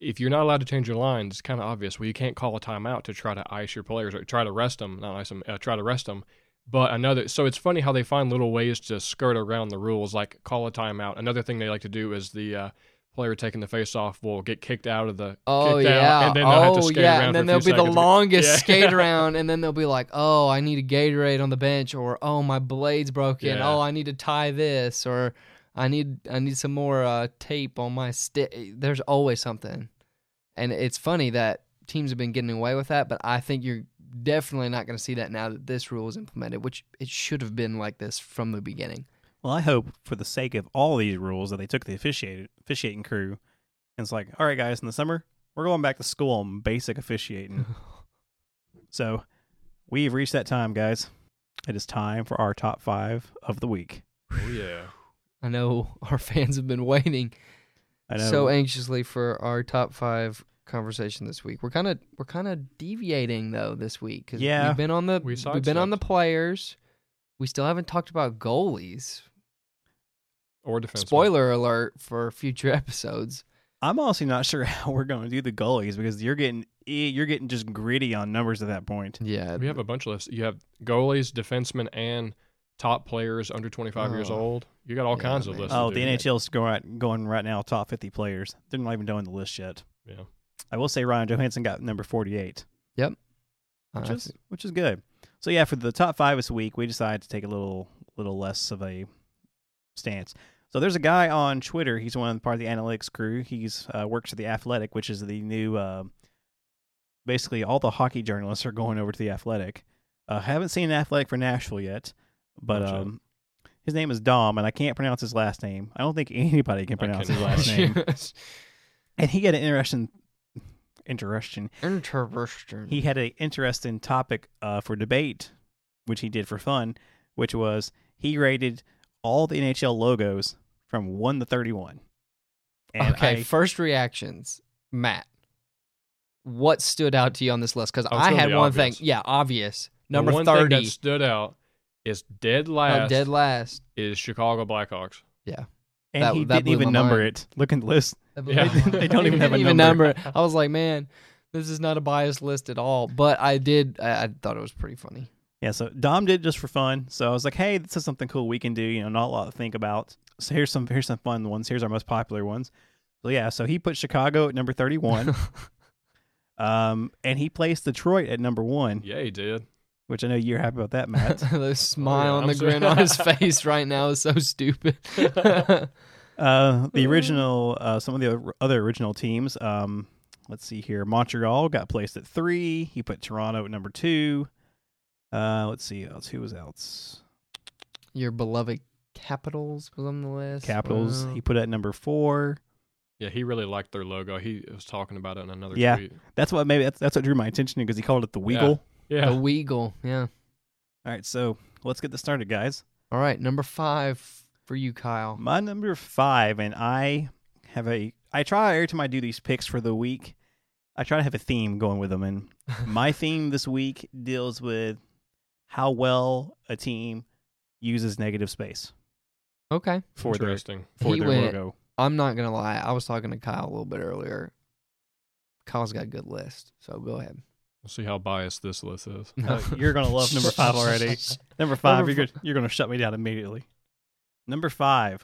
if you're not allowed to change your lines, it's kind of obvious. Well, you can't call a timeout to try to ice your players or try to rest them, not ice them, uh, try to rest them. But another, so it's funny how they find little ways to skirt around the rules, like call a timeout. Another thing they like to do is the uh, player taking the face off will get kicked out of the. Oh kicked out, yeah, and then they'll have oh to skate yeah, around and then there'll be the longest Yeah. skate around, and then they'll be like, "Oh, I need a Gatorade on the bench," or "Oh, my blade's broken," Yeah. "Oh, I need to tie this," or "I need I need some more uh, tape on my stick." There's always something, and it's funny that teams have been getting away with that, but I think you're definitely not going to see that now that this rule is implemented, which it should have been like this from the beginning. Well, I hope for the sake of all these rules that they took the officiated officiating crew and it's like, all right, guys, in the summer we're going back to school on basic officiating. so we've reached that time, guys. It is time for our top five of the week. Oh yeah. I know our fans have been waiting I know. so anxiously for our top five conversation this week. We're kind of we're kind of deviating though this week because Yeah. we've been on the We we've been on the players. We still haven't talked about goalies. Or defense. Spoiler alert for future episodes. I'm honestly not sure how we're going to do the goalies because you're getting you're getting just gritty on numbers at that point. Yeah, We have a bunch of lists. You have goalies, defensemen, and top players under 25 years Oh. old. You got all Yeah, kinds of lists. Oh, the do. NHL's going right, going right now top 50 players. They're not even doing the list yet. Yeah. I will say Ryan Johansen got number 48. Yep, which uh, I is which is good. So yeah, for the top five this week, we decided to take a little little less of a stance. So there's a guy on Twitter. He's one of part of the analytics crew. He's uh, works at the Athletic, which is the new. Uh, basically, all the hockey journalists are going over to the Athletic. Uh, haven't seen an Athletic for Nashville yet, but Gotcha. um, his name is Dom, and I can't pronounce his last name. I don't think anybody can pronounce his last name. And he had an interesting, interesting Interesting. he had an interesting topic uh, for debate, which he did for fun, which was he rated all the NHL logos from one to thirty-one. And okay, I- first reactions, Matt. What stood out to you on this list? Because Oh, I had one obvious. thing. Yeah, obvious. Number one thing thirty. that stood out is dead uh, last dead last. is Chicago Blackhawks. Yeah. And that- he that didn't even number mind. it. Look at the list. Yeah. They don't even have a Didn't number. I was like, man, this is not a biased list at all. But I did. I, I thought it was pretty funny. Yeah, so Dom did it just for fun. So I was like, hey, this is something cool we can do. You know, not a lot to think about. So here's some here's some fun ones. Here's our most popular ones. So yeah, so he put Chicago at number thirty-one, um, and he placed Detroit at number one, Yeah, he did. which I know you're happy about that, Matt. the smile and I'm the sorry. grin on his face right now is so stupid. Uh, the original, uh, some of the other original teams. Um, let's see here. Montreal got placed at three. He put Toronto at number two. Uh, let's see else. Who was else? Your beloved Capitals was on the list. Capitals. Wow. He put at number four. Yeah, he really liked their logo. He was talking about it in another Yeah. tweet. That's what maybe that's that's what drew my attention because he called it the Weagle. Yeah. The Weagle. Yeah. All right, so let's get this started, guys. All right, number five for you, Kyle. My number five, and I have a. I try every time I do these picks for the week. I try to have a theme going with them, and my theme this week deals with how well a team uses negative space Okay. for their Interesting. for He their went- logo. I'm not gonna lie. I was talking to Kyle a little bit earlier. Kyle's got a good list, so go ahead. We'll see how biased this list is. Uh, you're gonna love number five already. Number five, Number you're gonna, you're gonna shut me down immediately. Number five,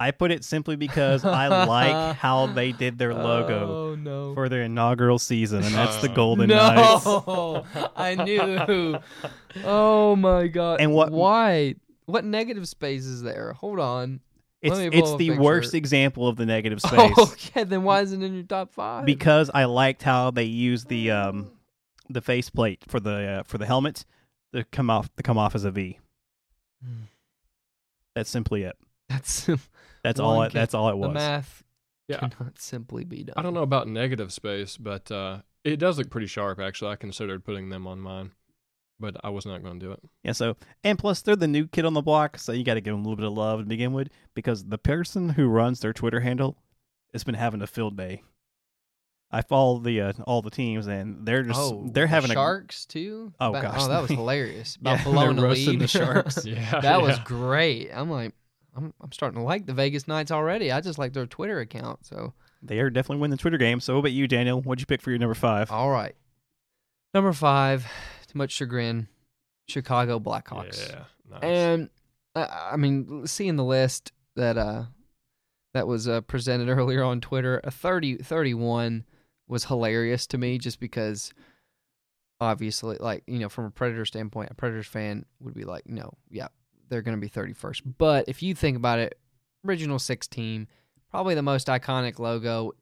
I put it simply because I like how they did their logo Oh no! for their inaugural season, and that's the Uh, Golden Knights. I knew. Oh my god! And what- Why? What negative space is there? Hold on. It's it's the picture. worst example of the negative space Oh, okay. Then why is it in your top five? because I liked how they used the um the faceplate for the uh, for the helmet to come off to come off as a V. That's simply it. that's That's all. It, can- that's all it was. the was. math Yeah. cannot simply be done. I don't know about negative space, but uh, it does look pretty sharp. Actually, I considered putting them on mine, but I was not going to do it. Yeah. So and plus they're the new kid on the block, so you got to give them a little bit of love to begin with because the person who runs their Twitter handle has been having a field day. I follow the uh, all the teams and they're just oh, they're the having a sharks too. Oh, About- gosh. Oh, that was hilarious. About Yeah, blowing they're the roasting lead. the Sharks. Yeah, that was great. I'm like, I'm I'm starting to like the Vegas Knights already. I just like their Twitter account. So they are definitely winning the Twitter game. So what about you, Daniel? What'd you pick for your number five? all right, number five. Too much chagrin. Chicago Blackhawks. Yeah, nice. And uh, I mean, seeing the list that uh that was uh, presented earlier on Twitter, a 30 31 was hilarious to me just because obviously like, you know, from a Predator standpoint, a Predators fan would be like, "No, yeah, they're going to be 31st." But if you think about it, original 6 team, probably the most iconic logo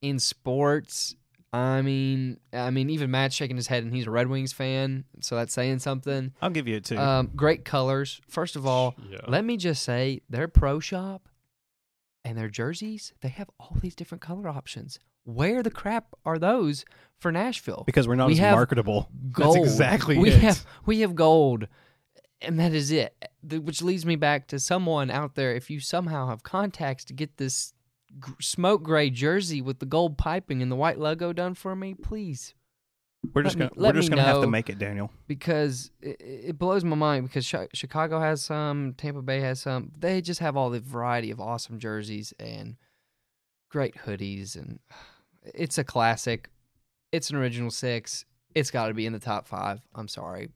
in sports. I mean, I mean, even Matt's shaking his head, and he's a Red Wings fan, so that's saying something. I'll give you a two Um, great colors. First of all, yeah. let me just say their pro shop and their jerseys, they have all these different color options. Where the crap are those for Nashville? because we're not we as marketable. Gold. exactly we it. have we have gold. And that is it. Which leads me back to someone out there if you somehow have contacts to get this smoke gray jersey with the gold piping and the white logo done for me, please We're just let gonna let we're just gonna have to make it, Daniel. because it, it blows my mind because Chi- Chicago has some, Tampa Bay has some. They just have all the variety of awesome jerseys and great hoodies, and it's a classic. It's an original six. It's got to be in the top five. I'm sorry,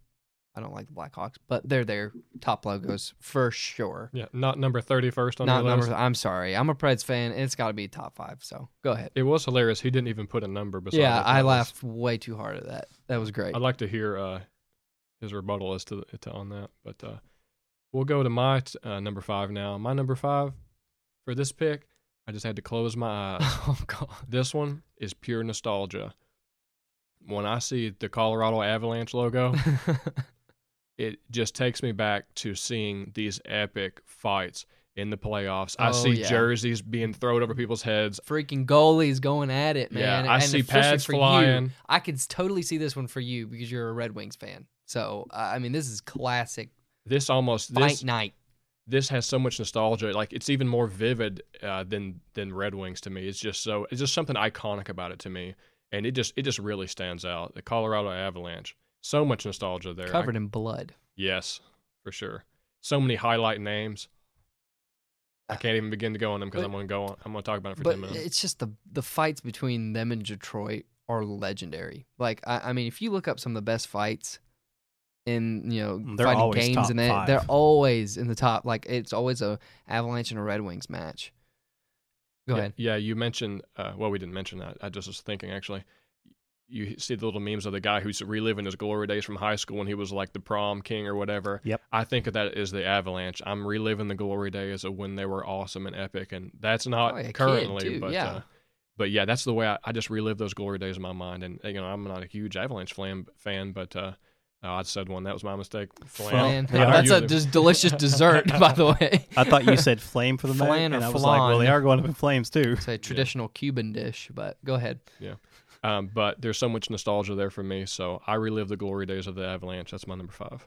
I don't like the Blackhawks, but they're their top logos for sure. Yeah, not number 31st on Not number. I'm sorry. I'm a Preds fan, and it's got to be top five. So go ahead. It was hilarious. He didn't even put a number beside Yeah. I laughed way too hard at that. That was great. I'd like to hear uh, his rebuttal as to, to on that, but uh, we'll go to my t- uh, number five now. My number five for this pick, I just had to close my eyes. oh God. this one is pure nostalgia. When I see the Colorado Avalanche logo, it just takes me back to seeing these epic fights in the playoffs. I Oh, see yeah. jerseys being thrown over people's heads. Freaking goalies going at it, man. Yeah, I And see pads for you, flying. I could totally see this one for you because you're a Red Wings fan. So uh, I mean, this is classic This almost this night. This has so much nostalgia. Like it's even more vivid uh, than than Red Wings to me. It's just so it's just something iconic about it to me, and it just it just really stands out. The Colorado Avalanche, so much nostalgia there. I- covered in blood. yes, for sure. So many highlight names. I can't even begin to go on them because I'm going to go on. I'm going to talk about it for But ten minutes. it's just the the fights between them and Detroit are legendary. Like I, I mean, if you look up some of the best fights in you know They're fighting games top and that, five. they're always in the top. Like it's always a Avalanche and a Red Wings match. Go yeah, ahead. Yeah, you mentioned. Uh, well, we didn't mention that. I just was thinking actually. You see the little memes of the guy who's reliving his glory days from high school when he was like the prom king or whatever. Yep. I think of that as the Avalanche. I'm reliving the glory days of when they were awesome and epic, and that's not Oh, yeah, kid, currently. but yeah. uh, but yeah, that's the way I, I just relive those glory days in my mind. And you know, I'm not a huge Avalanche fan, fan but uh, uh, I said one. That was my mistake. Flan. Flan. Yeah, that's a usually- just delicious dessert, by the way. I thought you said flame for the Flan man, or and I was like, well, they are going up in flames too. It's a traditional Cuban dish, but go ahead. Um, but there's so much nostalgia there for me, so I relive the glory days of the Avalanche. That's my number five.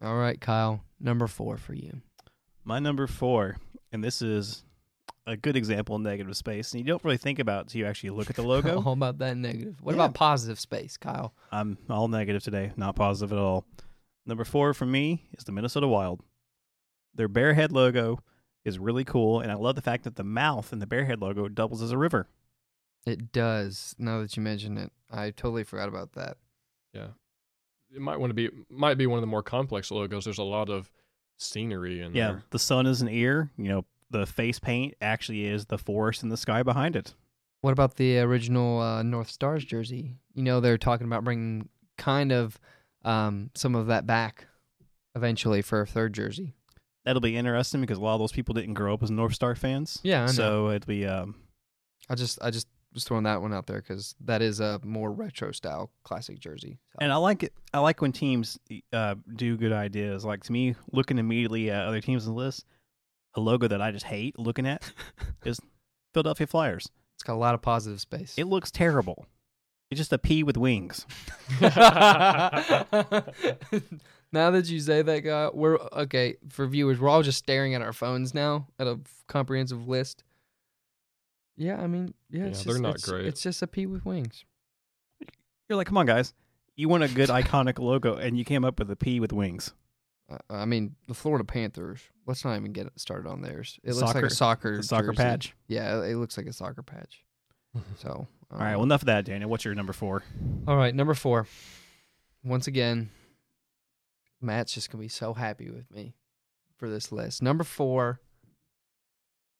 All right, Kyle, number four for you. My number four, and this is a good example of negative space, and you don't really think about it until you actually look at the logo. All about that negative. What Yeah. about positive space, Kyle? I'm all negative today, not positive at all. Number four for me is the Minnesota Wild. Their bear head logo is really cool, and I love the fact that the mouth in the bear head logo doubles as a river. It does. Now that you mention it, I totally forgot about that. Yeah, it might want to be might be one of the more complex logos. There's a lot of scenery in there. Yeah, there. the sun is an ear. You know, the face paint actually is the forest and the sky behind it. What about the original uh, North Stars jersey? You know, they're talking about bringing kind of um, some of that back eventually for a third jersey. That'll be interesting because a lot of those people didn't grow up as North Star fans. Yeah, I know. so it'll be um, I just, I just was throwing that one out there because that is a more retro style classic jersey. So. And I like it. I like when teams uh, do good ideas. Like to me, looking immediately at other teams on the list, a logo that I just hate looking at is Philadelphia Flyers. it's got a lot of positive space. It looks terrible. It's just a P with wings. now that you say that, guy, we're okay for viewers. We're all just staring at our phones now at a comprehensive list. Yeah, I mean, yeah, Yeah, it's they're just, not it's, great. It's just a P with wings. You're like, come on, guys. You want a good iconic logo, and you came up with a P with wings. Uh, I mean, the Florida Panthers. Let's not even get started on theirs. It looks like a soccer The soccer jersey. patch. Yeah, it looks like a soccer patch. So, All right. um, Well, enough of that, Daniel. What's your number four? All right, number four. Once again, Matt's just gonna be so happy with me for this list. Number four,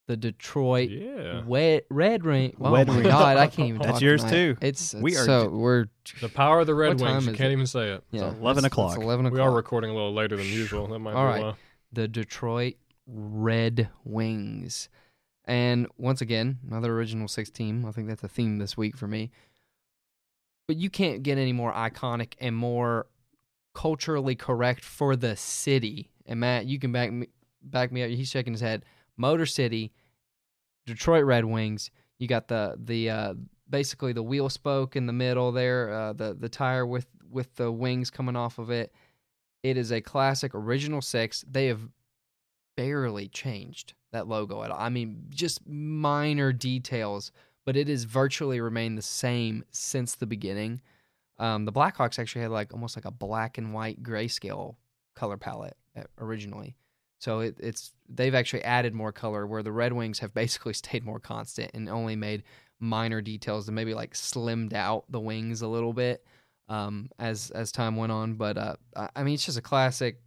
the Detroit yeah, Wet Red Ring. Oh Red my Wing. god, I can't even. That's talk yours tonight. too. It's, We are so we're the power of the Red Wings. You can't it? even say it. yeah, 11 it's- o'clock. It's Eleven We are recording a little later than usual. That might All be right. The Detroit Red Wings. And once again, another original six team. I think that's a theme this week for me. But you can't get any more iconic and more culturally correct for the city. And Matt, you can back me back me up. He's shaking his head. Motor City, Detroit Red Wings. You got the the uh, basically the wheel spoke in the middle there, uh, the the tire with with the wings coming off of it. It is a classic original six. They have barely changed that logo at all. I mean, just minor details, but it has virtually remained the same since the beginning. Um, the Blackhawks actually had like almost like a black and white grayscale color palette uh, originally. So it, it's they've actually added more color where the Red Wings have basically stayed more constant and only made minor details and maybe like slimmed out the wings a little bit. Um, as as time went on. But uh, I mean, it's just a classic,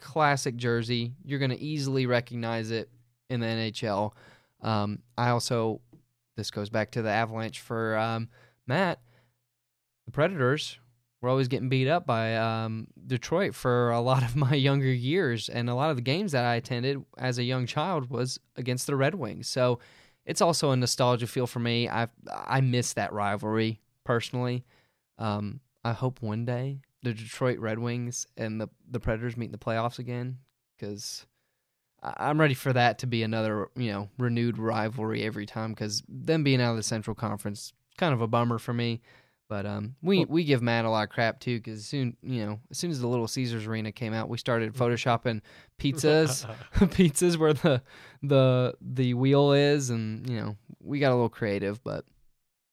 classic jersey. You're gonna easily recognize it in the NHL. Um, I also this goes back to the Avalanche for um, Matt. The Predators were always getting beat up by um, Detroit for a lot of my younger years, and a lot of the games that I attended as a young child was against the Red Wings. So it's also a nostalgia feel for me. I I miss that rivalry personally. Um, I hope one day the Detroit Red Wings and the the Predators meet in the playoffs again because I'm ready for that to be another you know renewed rivalry every time because them being out of the Central Conference kind of a bummer for me. But um, we we give Matt a lot of crap too because soon you know as soon as the Little Caesars arena came out, we started photoshopping pizzas pizzas where the the the wheel is and you know we got a little creative but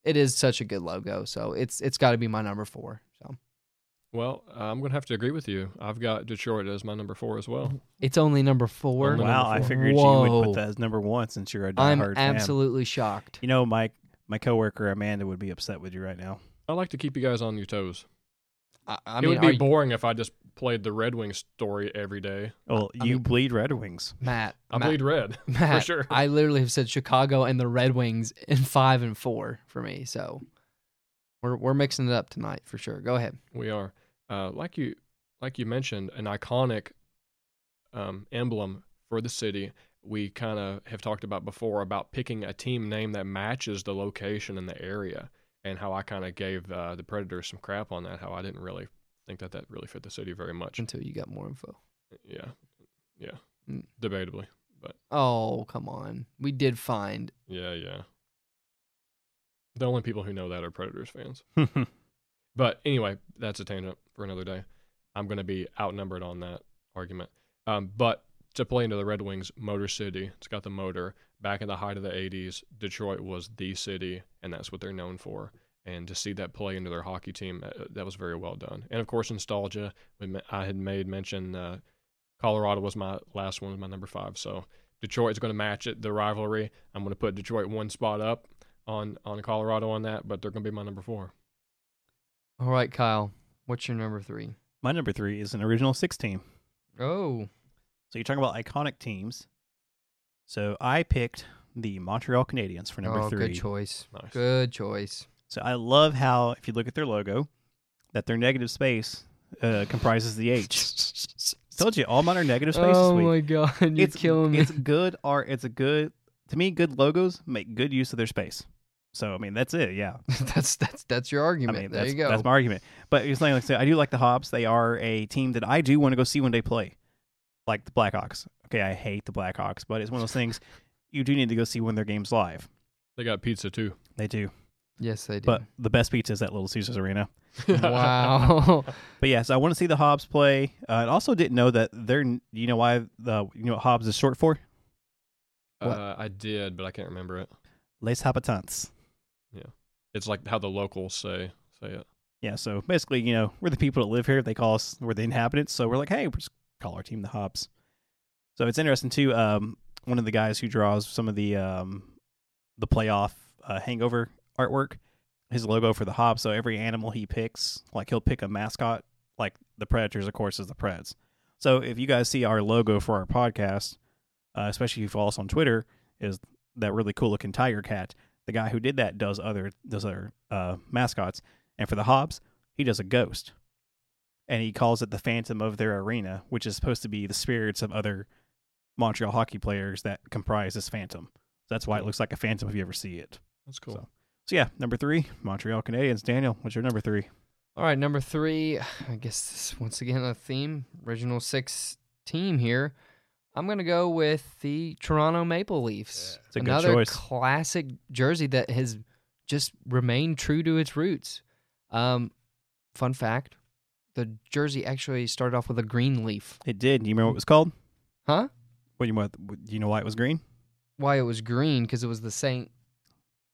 it is such a good logo so it's it's got to be my number four so well, I'm gonna have to agree with you. I've got Detroit as my number four as well. it's only number four Only Wow, number I four. figured you would put that as number one since you're a i'm diehard fan. I'm absolutely shocked You know, my my coworker Amanda would be upset with you right now. I like to keep you guys on your toes. I, I it mean would are be you- boring if I just played the Red Wings story every day. Well, I you mean- bleed Red Wings. matt I matt, bleed red matt, for sure. i literally have said chicago and the red wings in five and four for me so we're we're mixing it up tonight for sure go ahead We are, uh, like you, like you mentioned, an iconic um, emblem for the city. We kind of have talked about before about picking a team name that matches the location and the area, and how I kind of gave uh, the Predators some crap on that. How I didn't really think that that really fit the city very much. until you got more info Yeah, yeah, Mm. debatably, but oh come on we did find yeah, yeah. The only people who know that are Predators fans. But anyway, that's a tangent for another day. I'm going to be outnumbered on that argument. Um, but to play into the Red Wings, Motor City, it's got the motor. Back in the height of the 80s, Detroit was the city, and that's what they're known for. And to see that play into their hockey team, uh, that was very well done. And of course, nostalgia. I had made mention uh, Colorado was my last one, was my number five. So Detroit's going to match it, the rivalry. I'm going to put Detroit one spot up on on Colorado on that, but they're going to be my number four. All right, Kyle. What's your number three? My number three is an original six team. Oh, So you're talking about iconic teams. So I picked the Montreal Canadiens for number oh, three. good choice. Nice. Good choice. So I love how, if you look at their logo, that their negative space uh, comprises the H. Told you, all mine are negative space. oh my god, you're it's killing me. It's good art. It's a good to me. Good logos make good use of their space. So I mean, that's it. Yeah. that's that's that's your I argument. mean, there you go. that's my argument. But it's like, like I said, I do like the Habs. They are a team that I do want to go see when they play, like the Blackhawks. Okay, I hate the Blackhawks, but it's one of those things you do need to go see when their game's live. They got pizza too. They do. yes, they do. But the best pizza is at Little Caesars Arena. wow. But yes, I want to see the Habs play. Uh, I also didn't know that they're. You know why the you know what Habs is short for? What? Uh, I did, but I can't remember it. Les Habitants. Yeah, it's like how the locals say say it. Yeah, so basically, you know, we're the people that live here. They call us, we're the inhabitants. So we're like, hey, we'll just call our team the Habs. So it's interesting too. Um, one of the guys who draws some of the um, the playoff uh, hangover artwork, his logo for the Habs. So every animal he picks, like he'll pick a mascot. Like the Predators, of course, is the Preds. So if you guys see our logo for our podcast, uh, especially if you follow us on Twitter, is that really cool looking tiger cat. The guy who did that does other does other uh, mascots. And for the Habs, he does a ghost. And he calls it the phantom of their arena, which is supposed to be the spirits of other Montreal hockey players that comprise this phantom. So that's why it looks like a phantom if you ever see it. That's cool. So- So yeah, number three, Montreal Canadiens. Daniel, what's your number three? All right, number three. I guess this once again a theme. Original six team here. I'm gonna go with the Toronto Maple Leafs. It's a good Another choice. classic jersey that has just remained true to its roots. Um, fun fact: the jersey actually started off with a green leaf. It did. Do you remember what it was called? Huh? What do you want? Do you know why it was green? Why it was green? Because it was the Saint.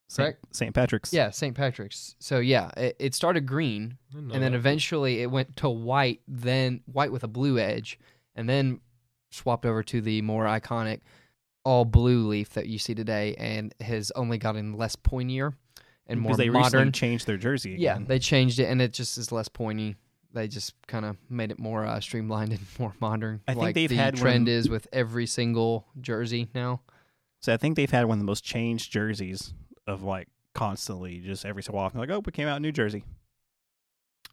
Saint, St. Patrick's. Yeah, St. Patrick's. So yeah, it, it started green, I didn't know and then that. eventually it went to white, then white with a blue edge, and then swapped over to the more iconic all blue leaf that you see today, and has only gotten less pointier and more because they recently changed their jersey. Yeah, Again. they changed it, and it just is less pointy. They just kind of made it more uh, streamlined and more modern. I think like they've the had trend one- is with every single jersey now. So I think they've had one of the most changed jerseys of like constantly, just every so often. Like, oh, we came out in New Jersey.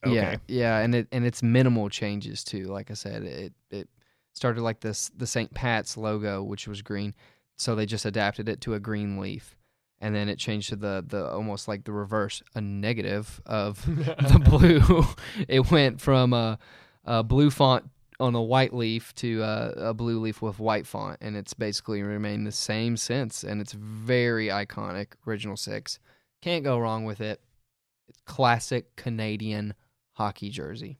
Okay. Yeah, yeah, and it and it's minimal changes too. Like I said, it it started like this the St. Pat's logo, which was green, so they just adapted it to a green leaf, and then it changed to the the almost like the reverse, a negative of the blue. it went from a, a blue font on a white leaf to a, a blue leaf with white font, and it's basically remained the same since. And it's very iconic. Original six, can't go wrong with it. It's classic Canadian hockey jersey.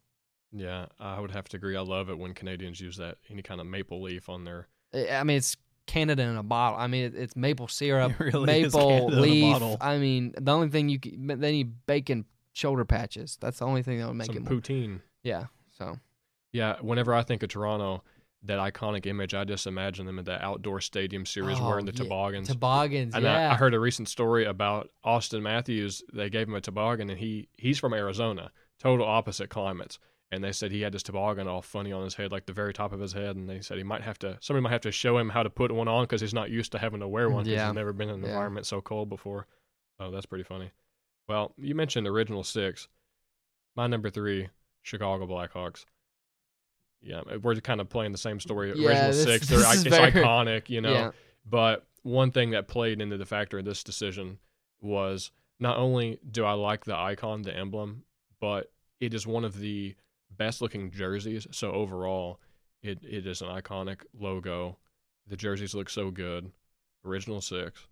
Yeah, I would have to agree. I love it when Canadians use that any kind of maple leaf on their. I I mean, it's Canada in a bottle. I mean, it, it's maple syrup, It really maple leaf. I mean, the only thing you can, then you bacon shoulder patches. That's the only thing that would make Some it more. poutine. Yeah. So Yeah, whenever I think of Toronto, that iconic image, I just imagine them at that outdoor stadium series Oh, wearing the yeah, toboggans. toboggans. and yeah. I, I heard a recent story about Auston Matthews. They gave him a toboggan, and he he's from Arizona, total opposite climates. And they said he had this toboggan all funny on his head, like the very top of his head. And they said he might have to, somebody might have to show him how to put one on because he's not used to having to wear one because Yeah. he's never been in an Yeah. environment so cold before. Oh, that's pretty funny. Well, you mentioned original six. My number three, Chicago Blackhawks. Yeah, we're kind of playing the same story. Yeah, original this- six, they're it's very- iconic, you know. yeah. But one thing that played into the factor in this decision was not only do I like the icon, the emblem, but it is one of the best looking jerseys. So overall, it, it is an iconic logo. The jerseys look so good. Original six.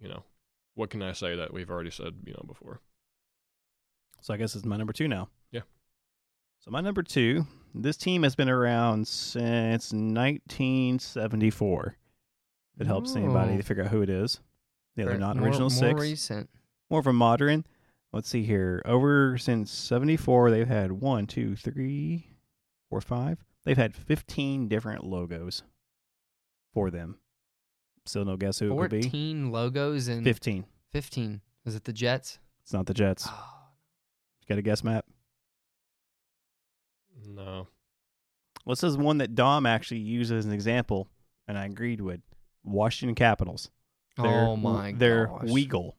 You know, what can I say that we've already said, you know, before? So I guess it's my number two now. Yeah. So my number two, this team has been around since 1974. It helps anybody to figure out who it is. Yeah, they're not more- original more six. recent. more of a modern. Let's see here. Over since '74, they've had one, two, three, four, five. They've had 15 different logos for them. Still no guess who it could be. Fourteen logos and 15. fifteen. Is it the Jets? It's not the Jets. Oh, You got a guess, Matt? No. What's this one that Dom actually used as an example, and I agreed with? Washington Capitals. They're, oh my They're gosh. Weagle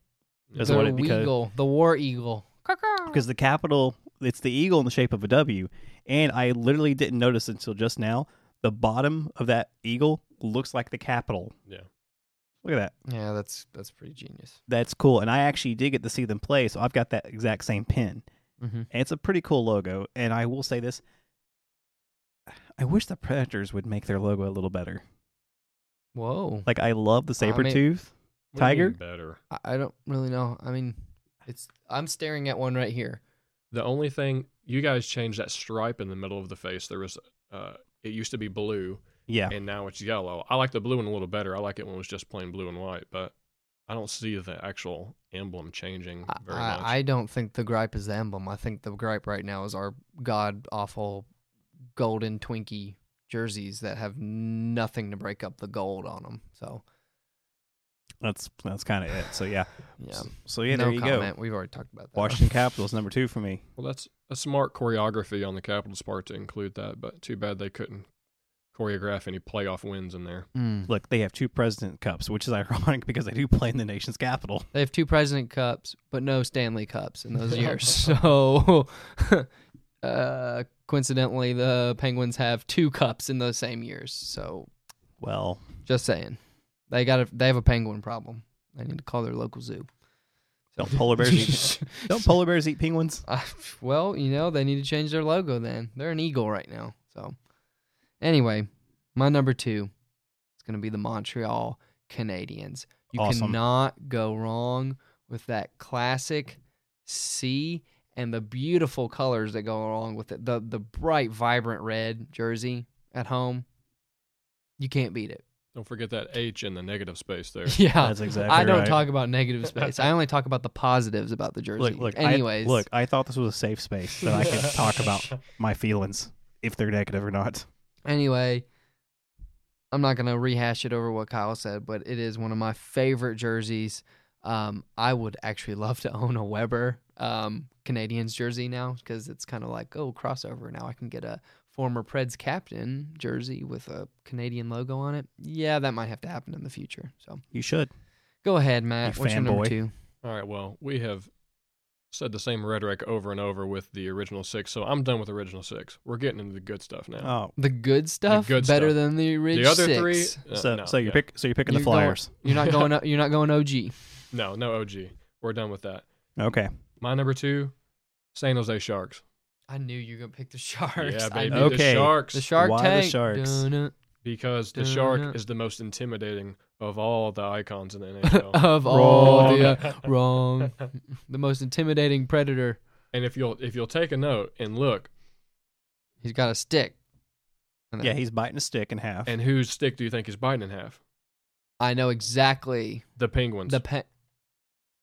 That's the what it- because- Weagle, the War Eagle. because the capital it's the eagle in the shape of a W, and I literally didn't notice until just now. The bottom of that eagle looks like the capital. Yeah. Look at that. Yeah, that's that's pretty genius. That's cool. And I actually did get to see them play, so I've got that exact same pin. Mm-hmm. And it's a pretty cool logo. And I will say this I wish the Predators would make their logo a little better. Whoa. Like, I love the I saber mean- tooth. What do you Tiger? mean Better. I, I don't really know. I mean, it's I'm staring at one right here. The only thing you guys changed that stripe in the middle of the face. There was, uh, it used to be blue, Yeah. and now it's yellow. I like the blue one a little better. I like it when it was just plain blue and white, but I don't see the actual emblem changing I, much. I, I don't think the gripe is the emblem. I think the gripe right now is our god awful golden Twinkie jerseys that have nothing to break up the gold on them. So That's that's kind of it. So, yeah. yeah, So, yeah, no there you comment. We've already talked about that. Washington Capitals, number two for me. well, that's a smart choreography on the Capitals' part to include that, but too bad they couldn't choreograph any playoff wins in there. Mm. Look, they have two President Cups, which is ironic because they do play in the nation's capital. They have two President Cups, but no Stanley Cups in those years. so, uh, coincidentally, the Penguins have two cups in those same years. So, Well, just saying, they got a, they have a penguin problem. They need to call their local zoo. don't polar bears eat don't polar bears eat penguins? Uh, well, you know, they need to change their logo then. They're an eagle right now. So, anyway, my number two is going to be the Montreal Canadiens. You Awesome. cannot go wrong with that classic C and the beautiful colors that go along with it. The the bright, vibrant red jersey at home. You can't beat it. Don't forget that H in the negative space there. Yeah. That's exactly right. I don't right. talk about negative space. I only talk about the positives about the jersey. Look, look. Anyways, I, look, I thought this was a safe space that I could talk about my feelings, if they're negative or not. Anyway, I'm not gonna rehash it over what Kyle said, but it is one of my favorite jerseys Um, I would actually love to own a Weber um, Canadiens jersey now because it's kind of like oh crossover. Now I can get a former Preds captain jersey with a Canadiens logo on it. Yeah, that might have to happen in the future. So You should. go ahead, Matt. You What's your number fanboy. two? All right. Well, we have said the same rhetoric over and over with the original six, so I'm done with original six. We're getting into the good stuff now. Oh, The good stuff good better stuff. than the original. the other six. three. uh, so no, so you're yeah. pick so you're picking the You're going- Flyers. You're not going. You're not going OG. No, no OG. We're done with that. Okay. My number two, San Jose Sharks. I knew you were gonna pick the Sharks. Yeah, I baby. knew- The Okay. Sharks. The Shark Why the Tank. Sharks? Dun-dun. because the Dun-dun. shark is the most intimidating of all the icons in the NHL. of all the uh, wrong, the most intimidating predator. and if you'll if you'll take a note and look, He's got a stick. Yeah, he's biting a stick in half. and whose stick do you think he's biting in half? I know exactly The Penguins. the pe-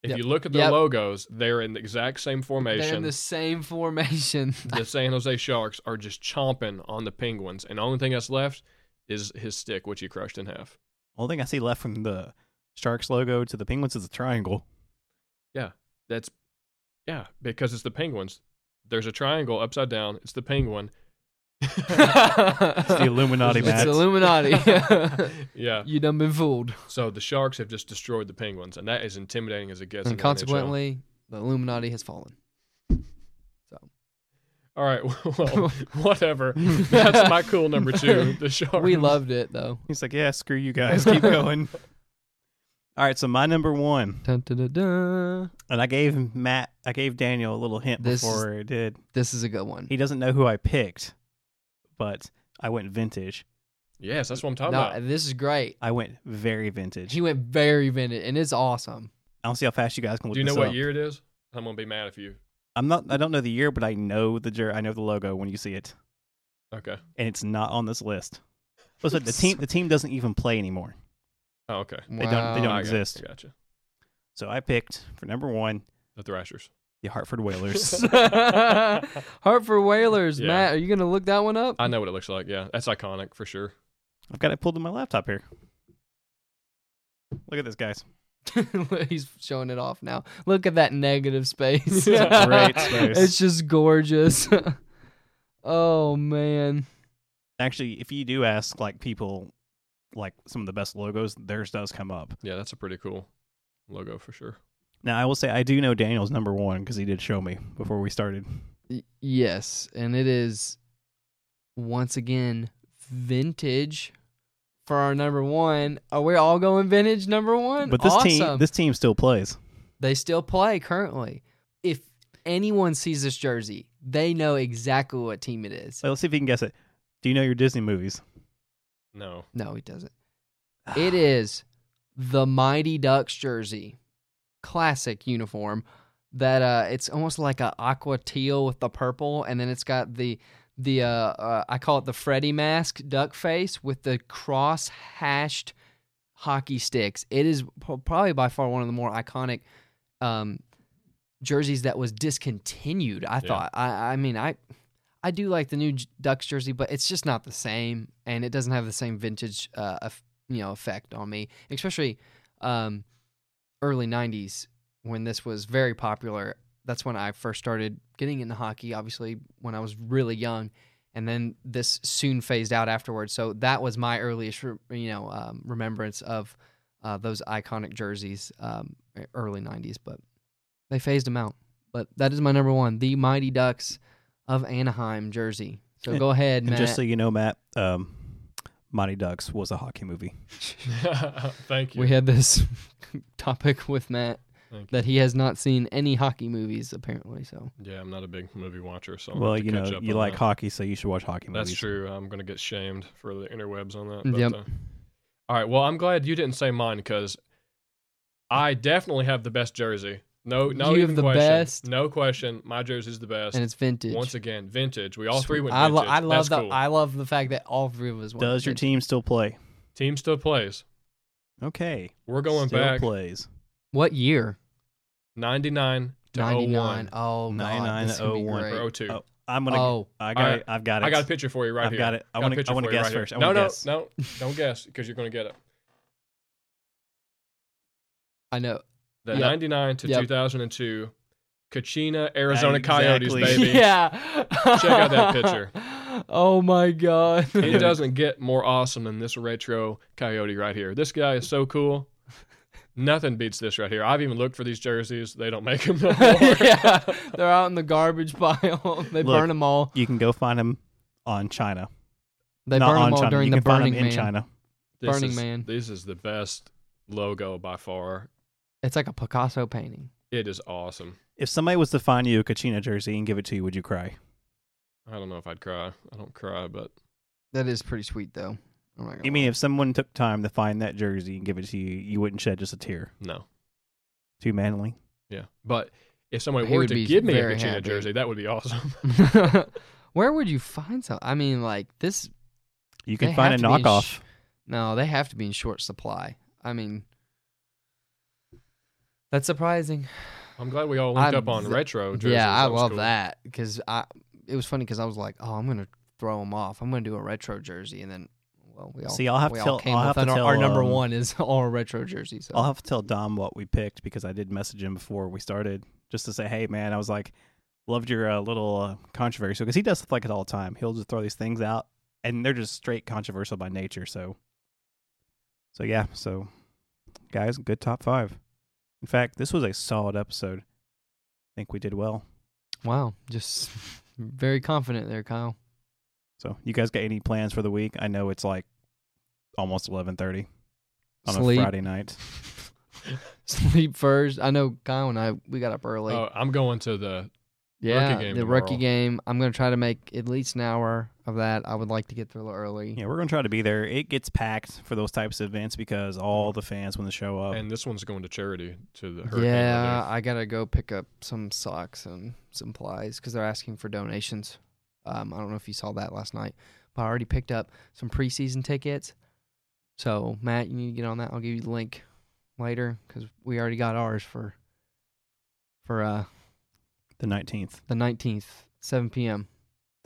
if yep. you look at their Yep. logos, they're in the exact same formation. They're in the same formation. the San Jose Sharks are just chomping on the Penguins, and the only thing that's left is his stick, which he crushed in half. Only thing I see left from the Sharks logo to the Penguins is a triangle. Yeah, that's yeah, because it's the Penguins. There's a triangle upside down. It's the Penguin. It's the Illuminati, It's Matt. Illuminati. yeah. you done been fooled. So the Sharks have just destroyed the Penguins, and that is intimidating as it gets. in And the NHL. consequently, the Illuminati has fallen. So all right, well, whatever. That's my cool number two. The Sharks. We loved it though. He's like, yeah, screw you guys. Keep going. All right, so my number one, Dun, dun, dun, dun. and I gave Matt, I gave Daniel a little hint This before I did. This is a good one. He doesn't know who I picked, but I went vintage. Yes, that's what I'm talking No, about. this is great. I went very vintage. He went very vintage, and it's awesome. I don't see how fast you guys can look Do you know this what up. year it is? I'm gonna be mad if you. I'm not. I don't know the year, but I know the jer- I know the logo when you see it, Okay. and it's not on this list. Listen, the team the team doesn't even play anymore, Oh, okay. They don't- they don't I got- exist. I Gotcha. so I picked for number one The Thrashers. The Hartford Whalers. Hartford Whalers, Yeah. Matt. Are you gonna look that one up? I know what it looks like. Yeah, that's iconic for sure. I've got it pulled in my laptop here. Look at this, guys. He's showing it off now. Look at that negative space. Great space. It's just gorgeous. oh man. Actually, if you do ask like people, like some of the best logos, theirs does come up. Yeah, that's a pretty cool logo for sure. Now I will say I do know Daniel's number one because he did show me before we started. Yes, and it is once again vintage for our number one. Are we all going vintage number one? But this awesome. team, this team still plays. they still play currently. If anyone sees this jersey, they know exactly what team it is. So let's see if you can guess it. Do you know your Disney movies? No. No, he doesn't. It is the Mighty Ducks jersey, classic uniform. That uh, it's almost like a aqua teal with the purple, and then it's got the the uh, uh I call it the Freddy mask duck face with the cross hashed hockey sticks. It is probably by far one of the more iconic um jerseys that was discontinued. I Yeah. thought. I I mean I I do like the new Ducks jersey, but it's just not the same, and it doesn't have the same vintage, uh, you know, effect on me. Especially um, early '90s when this was very popular. That's when I first started getting into hockey. Obviously, when I was really young, and then this soon phased out afterwards. So that was my earliest, you know, um, remembrance of uh, those iconic jerseys, um, early '90s. But they phased them out. But that is my number one, the Mighty Ducks of Anaheim jersey. So And- go ahead, Matt. just so you know, Matt, um, Mighty Ducks was a hockey movie. Thank you. we had this topic with Matt Thank you. that he has not seen any hockey movies apparently. So Yeah, I'm not a big movie watcher, so I'll well, you know, you like that. hockey, so you should watch hockey movies. That's true. I'm gonna get shamed for the interwebs on that. But, Yep. uh, all right. Well, I'm glad you didn't say mine because I definitely have the best jersey. No, no, You have even the question. best? No question. My jersey's the best. and it's vintage. Once again, vintage. We all three went I, vintage. lo- I love That's the cool. I love the fact that all three of us went Does your team still play? Team still plays. Okay, We're going still back plays. What year? 99 to 99. 01 Oh, 99 God, to is gonna be 01. great. or 02. Oh, I'm gonna. Oh, I got Alright. it. I've got it. I got a picture for you right I've here. got it. I wanna- I wanna guess right first. I no, wanna no, guess. no. Don't guess because you're going to get it. I know. The Yep. 99 to Yep. 2002 Kachina Arizona Exactly. Coyotes, baby. Yeah. Check out that picture. Oh my god. It doesn't get more awesome than this retro Coyote right here. This guy is so cool. Nothing beats this right here. I've even looked for these jerseys. They don't make them no more. yeah, they're out in the garbage pile. they Look, burn them all. You can go find them on China. They Not burn them all China. during you the can find Burning them in Man. China. This Burning is- Man. This is the best logo by far. It's like a Picasso painting. It is awesome. If somebody was to find you a Kachina jersey and give it to you, would you cry? I don't know if I'd cry. I don't cry, but That is pretty sweet though. I'm not You mean if someone took time to find that jersey and give it to you, you wouldn't shed just a tear? no. Too manly. Yeah. But if someone He were to give me a very Kachina happy. jersey, that would be awesome. Where would you find some? I mean, like this. You can find a have to be in knockoff. sh- No, they have to be in short supply. I mean, that's surprising. I'm glad we all linked I'm up on th- retro jerseys. Yeah, I That was love cool. that because I. It was funny because I was like, oh, I'm gonna throw them off. I'm gonna do a retro jersey, and then, well, we all See, I'll have to all tell- I'll have with to our, tell, our number um, one is all retro jerseys. So. I'll have to tell Dom what we picked because I did message him before we started just to say, hey, man, I was like, loved your uh, little uh, controversy because he does stuff like it all the time. He'll just throw these things out and they're just straight controversial by nature. So, so yeah, so guys, good top five. In fact, this was a solid episode. I think we did well. Wow, just very confident there, Kyle. So, you guys got any plans for the week? I know it's like almost eleven thirty on Sleep. a Friday night. Sleep first. I know Kyle and I we got up early. Oh, I'm going to the yeah, game the rookie game. I'm gonna try to make at least an hour of that. I would like to get there a little early. Yeah, we're gonna try to be there. It gets packed for those types of events because all the fans want to show up. and this one's going to charity to the hurricane. Yeah, relief. I gotta go pick up some socks and some supplies because they're asking for donations. Um, I don't know if you saw that last night, but I already picked up some preseason tickets. So Matt, you need to get on that. I'll give you the link later because we already got ours for for uh the nineteenth the 19th, 7 p.m.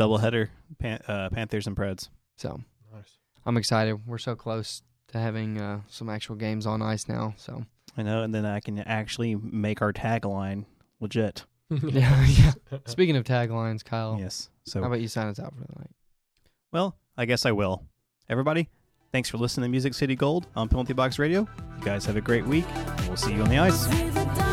doubleheader, Pan- uh, Panthers and Preds. So nice. I'm excited. We're so close to having uh, some actual games on ice now. So I know, and then I can actually make our tagline legit. yeah, yeah. Speaking of taglines, Kyle, Yes. how So, about you sign us out for the night? well, I guess I will. Everybody, thanks for listening to Music City Gold on Penalty Box Radio. You guys have a great week, and we'll see you on the ice. See the